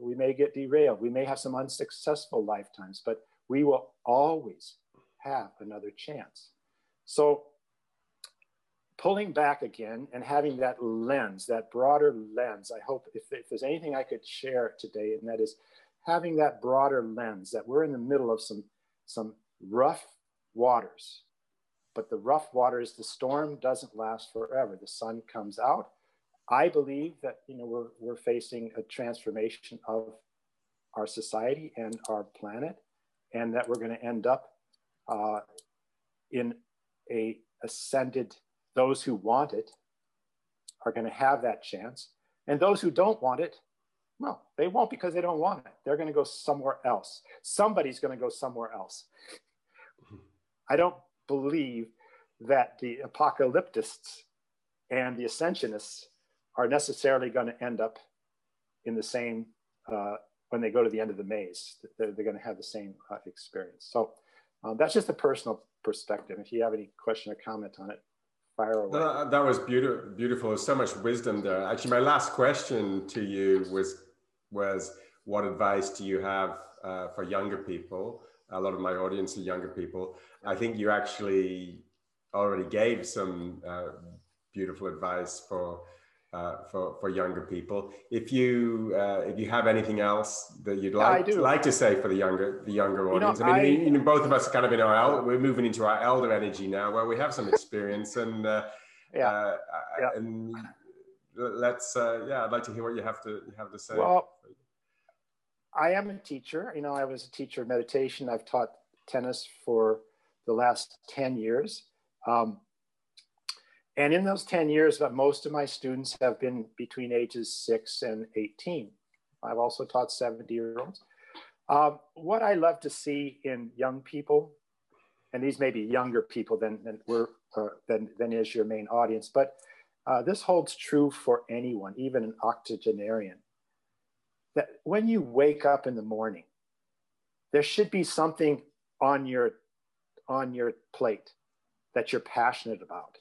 We may get derailed. We may have some unsuccessful lifetimes, but we will always have another chance. So pulling back again and having that lens, that broader lens. I hope if, if, there's anything I could share today, and that is having that broader lens that we're in the middle of some, some rough waters. But the rough waters, the storm doesn't last forever. The sun comes out. I believe that you know we're, we're facing a transformation of our society and our planet, and that we're going to end up uh, in a ascended those who want it are going to have that chance. And those who don't want it Well, they won't because they don't want it. They're going to go somewhere else. Somebody's going to go somewhere else. I don't believe that the apocalyptists and the ascensionists are necessarily going to end up in the same uh, when they go to the end of the maze. They're, they're going to have the same uh, experience. So um, that's just a personal perspective. If you have any question or comment on it, fire away. That was beautiful. Beautiful. There's so much wisdom there. Actually, my last question to you was was what advice do you have uh, for younger people? A lot of my audience are younger people. I think you actually already gave some uh, beautiful advice for uh, for for younger people. If you uh, if you have anything else that you'd like yeah, like to say for the younger the younger audience, you know, I mean, I, you know, both of us are kind of in our el- we're moving into our elder energy now, where we have some experience and uh, yeah. Uh, yeah. and let's uh, yeah, I'd like to hear what you have to you have to say. Well, I am a teacher. You know, I was a teacher of meditation. I've taught tennis for the last ten years. Um, and in those 10 years, but most of my students have been between ages six and 18. I've also taught 70 year olds. Um, what I love to see in young people, and these may be younger people than, than, we're, uh, than, than is your main audience, but uh, this holds true for anyone, even an octogenarian, that when you wake up in the morning, there should be something on your, on your plate that you're passionate about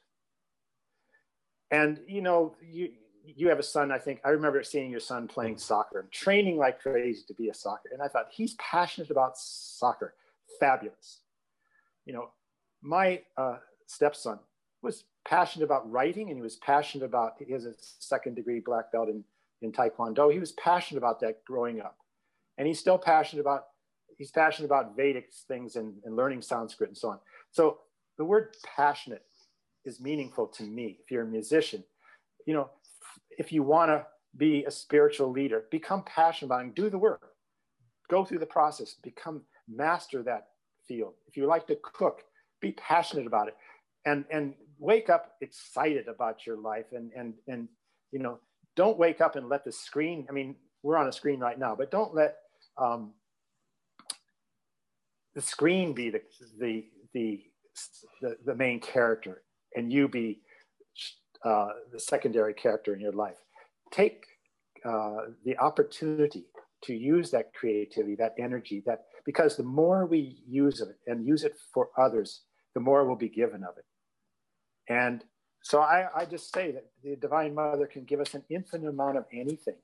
and you know, you you have a son. I think I remember seeing your son playing soccer and training like crazy to be a soccer. And I thought he's passionate about soccer. Fabulous. You know, my uh, stepson was passionate about writing, and he was passionate about. He has a second degree black belt in in Taekwondo. He was passionate about that growing up, and he's still passionate about. He's passionate about Vedic things and, and learning Sanskrit and so on. So the word passionate is meaningful to me. If you're a musician, you know, if you want to be a spiritual leader, become passionate about it and do the work. Go through the process, become master that field. If you like to cook, be passionate about it. And and wake up excited about your life and and and you know, don't wake up and let the screen, I mean, we're on a screen right now, but don't let um, the screen be the the the the, the main character and you be uh, the secondary character in your life. Take uh, the opportunity to use that creativity, that energy, that because the more we use it and use it for others, the more will be given of it. And so I, I just say that the Divine Mother can give us an infinite amount of anything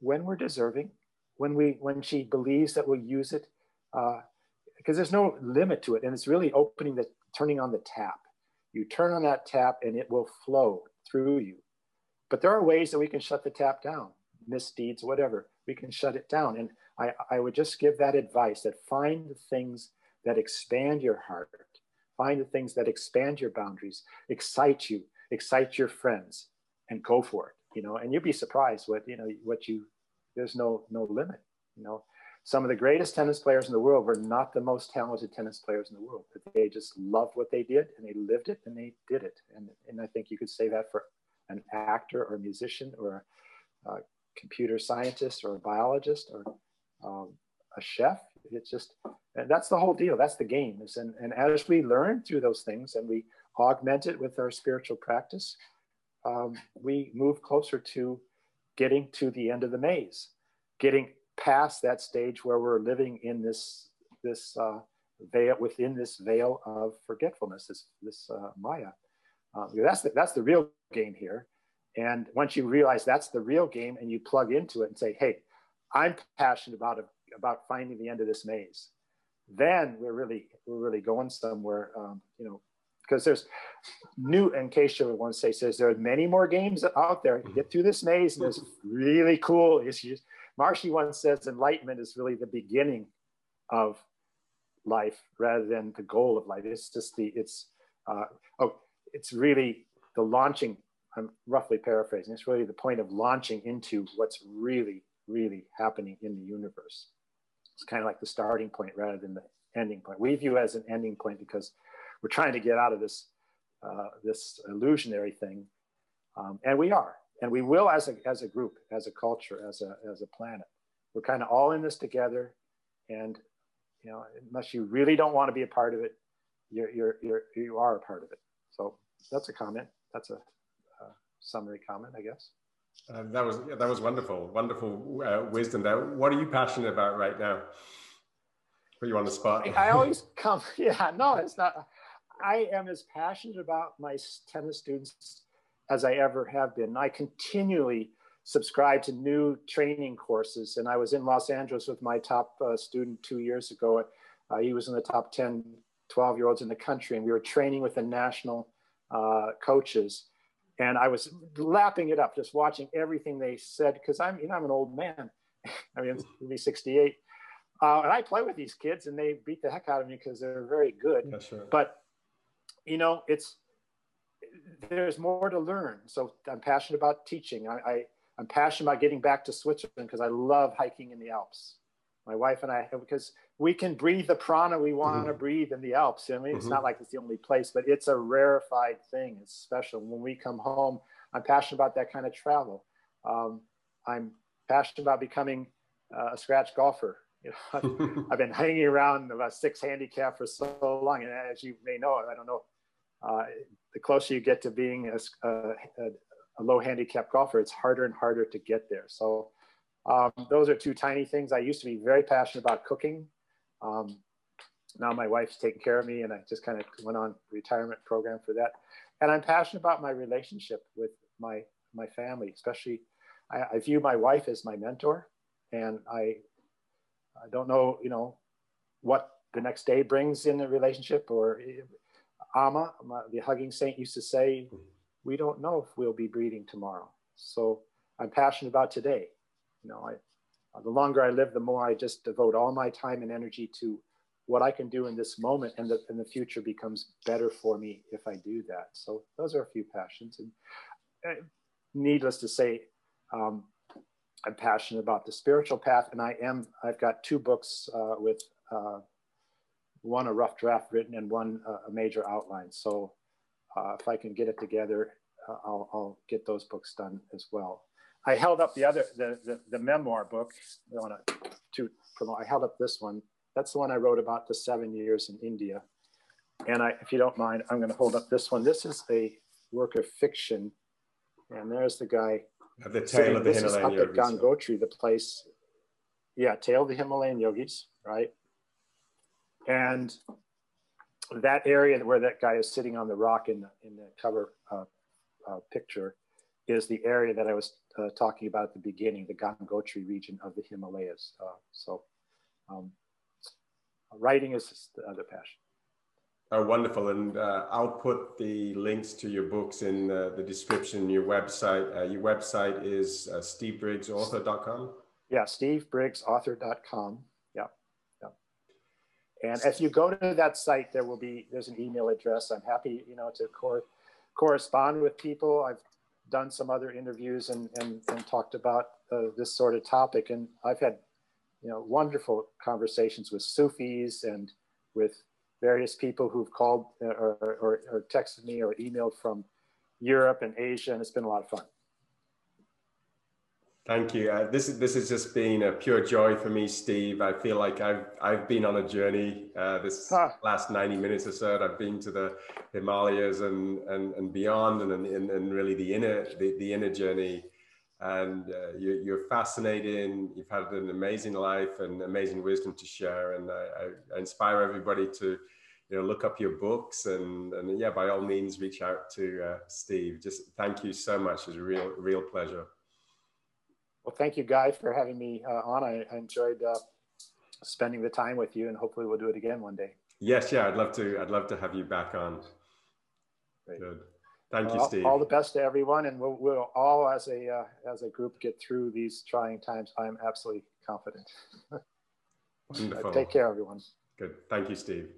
when we're deserving, when we when she believes that we'll use it, because uh, there's no limit to it, and it's really opening the turning on the tap. You turn on that tap and it will flow through you. But there are ways that we can shut the tap down, misdeeds, whatever. We can shut it down. And I, I would just give that advice that find the things that expand your heart, find the things that expand your boundaries, excite you, excite your friends, and go for it. You know, and you'll be surprised what you know what you there's no no limit. You know, some of the greatest tennis players in the world were not the most talented tennis players in the world, but they just loved what they did and they lived it and they did it. And, and I think you could say that for an actor or a musician or a, a computer scientist or a biologist or um, a chef. It's just, and that's the whole deal. That's the game. Is and, and as we learn through those things and we augment it with our spiritual practice, um, we move closer to getting to the end of the maze, getting past that stage where we're living in this this uh, veil within this veil of forgetfulness, this this uh, Maya. Uh, that's the, that's the real game here. And once you realize that's the real game, and you plug into it and say, "Hey, I'm passionate about about finding the end of this maze," then we're really we're really going somewhere. Um, you know, because there's new. Case you want to say, says there are many more games out there. Get through this maze, and it's really cool. It's Maharishi once says enlightenment is really the beginning of life rather than the goal of life. It's just the, it's, uh, oh, it's really the launching, I'm roughly paraphrasing, it's really the point of launching into what's really, really happening in the universe. It's kind of like the starting point rather than the ending point. We view as an ending point because we're trying to get out of this, uh, this illusionary thing. Um, and we are, and we will as a, as a group, as a culture, as a, as a planet. We're kind of all in this together. And, you know, unless you really don't want to be a part of it, you're, you're, you're, you are a part of it. So that's a comment. That's a, a summary comment, I guess. Uh, that was yeah, that was wonderful, wonderful uh, wisdom. There. What are you passionate about right now? Put you on the spot. I always come. Yeah, no, it's not. I am as passionate about my tennis students as I ever have been. I continually subscribe to new training courses, and I was in Los Angeles with my top uh, student two years ago. Uh, he was in the top 10, 12 year olds in the country, and we were training with the national uh, coaches and I was lapping it up, just watching everything they said because I'm, you know, I'm an old man. I mean, be 68, uh, and I play with these kids, and they beat the heck out of me because they're very good. Yeah, sure. But you know, it's there's more to learn. So I'm passionate about teaching. I, I I'm passionate about getting back to Switzerland because I love hiking in the Alps. My wife and I, because we can breathe the prana we want mm-hmm. to breathe in the Alps. I mean, it's mm-hmm. not like it's the only place, but it's a rarefied thing. It's special. When we come home, I'm passionate about that kind of travel. Um, I'm passionate about becoming uh, a scratch golfer. You know, I've been hanging around about six handicap for so long, and as you may know, I don't know, uh, the closer you get to being a, a, a low handicap golfer, it's harder and harder to get there. So um, those are two tiny things. I used to be very passionate about cooking. Um, now my wife's taking care of me and I just kind of went on retirement program for that. And I'm passionate about my relationship with my, my family, especially I, I view my wife as my mentor and I, I don't know, you know, what the next day brings in the relationship or Amma, the hugging saint used to say, we don't know if we'll be breathing tomorrow. So I'm passionate about today. You know, I, uh, the longer I live, the more I just devote all my time and energy to what I can do in this moment, and the, and the future becomes better for me if I do that. So those are a few passions. And uh, needless to say, um, I'm passionate about the spiritual path, and I am. I've got two books uh, with uh, one a rough draft written and one a major outline. So uh, if I can get it together, uh, I'll, I'll, get those books done as well. I held up the other, the, the, the memoir book I want to promote. I held up this one. That's the one I wrote about the seven years in India. And I, if you don't mind, I'm going to hold up this one. This is a work of fiction. And there's the guy. At the tale of the this Himalayan is up yogis. at Gangotri, the place. Yeah, tale of the Himalayan yogis, right? And that area where that guy is sitting on the rock in the, in the cover uh, uh, picture is the area that I was uh, talking about at the beginning, the Gangotri region of the Himalayas. Uh, so um, writing is the other passion. Oh, wonderful. And uh, I'll put the links to your books in uh, the description, your website. Uh, your website is uh, stevebriggsauthor.com? Yeah, stevebriggsauthor.com. Yeah, yeah. And if you go to that site, there will be, there's an email address. I'm happy, you know, to cor- correspond with people. I've done some other interviews and, and, and talked about uh, this sort of topic. And I've had, you know, wonderful conversations with Sufis and with various people who've called uh, or, or, or texted me or emailed from Europe and Asia. And it's been a lot of fun. Thank you. Uh, this is this has just been a pure joy for me, Steve. I feel like I've I've been on a journey. Uh, this huh. last ninety minutes or so, I've been to the Himalayas and and, and beyond, and, and and really the inner the, the inner journey. And uh, you, you're fascinating. You've had an amazing life and amazing wisdom to share. And I, I inspire everybody to you know look up your books and and yeah, by all means, reach out to uh, Steve. Just thank you so much. It's a real real pleasure. Well, thank you, Guy, for having me uh, on. I, I enjoyed uh, spending the time with you, and hopefully, we'll do it again one day. Yes, yeah, I'd love to. I'd love to have you back on. Great. Good. Thank you, Steve. All the best to everyone, and we'll, we'll all, as a uh, as a group, get through these trying times. I'm absolutely confident. Wonderful. Take care, everyone. Good. Thank you, Steve.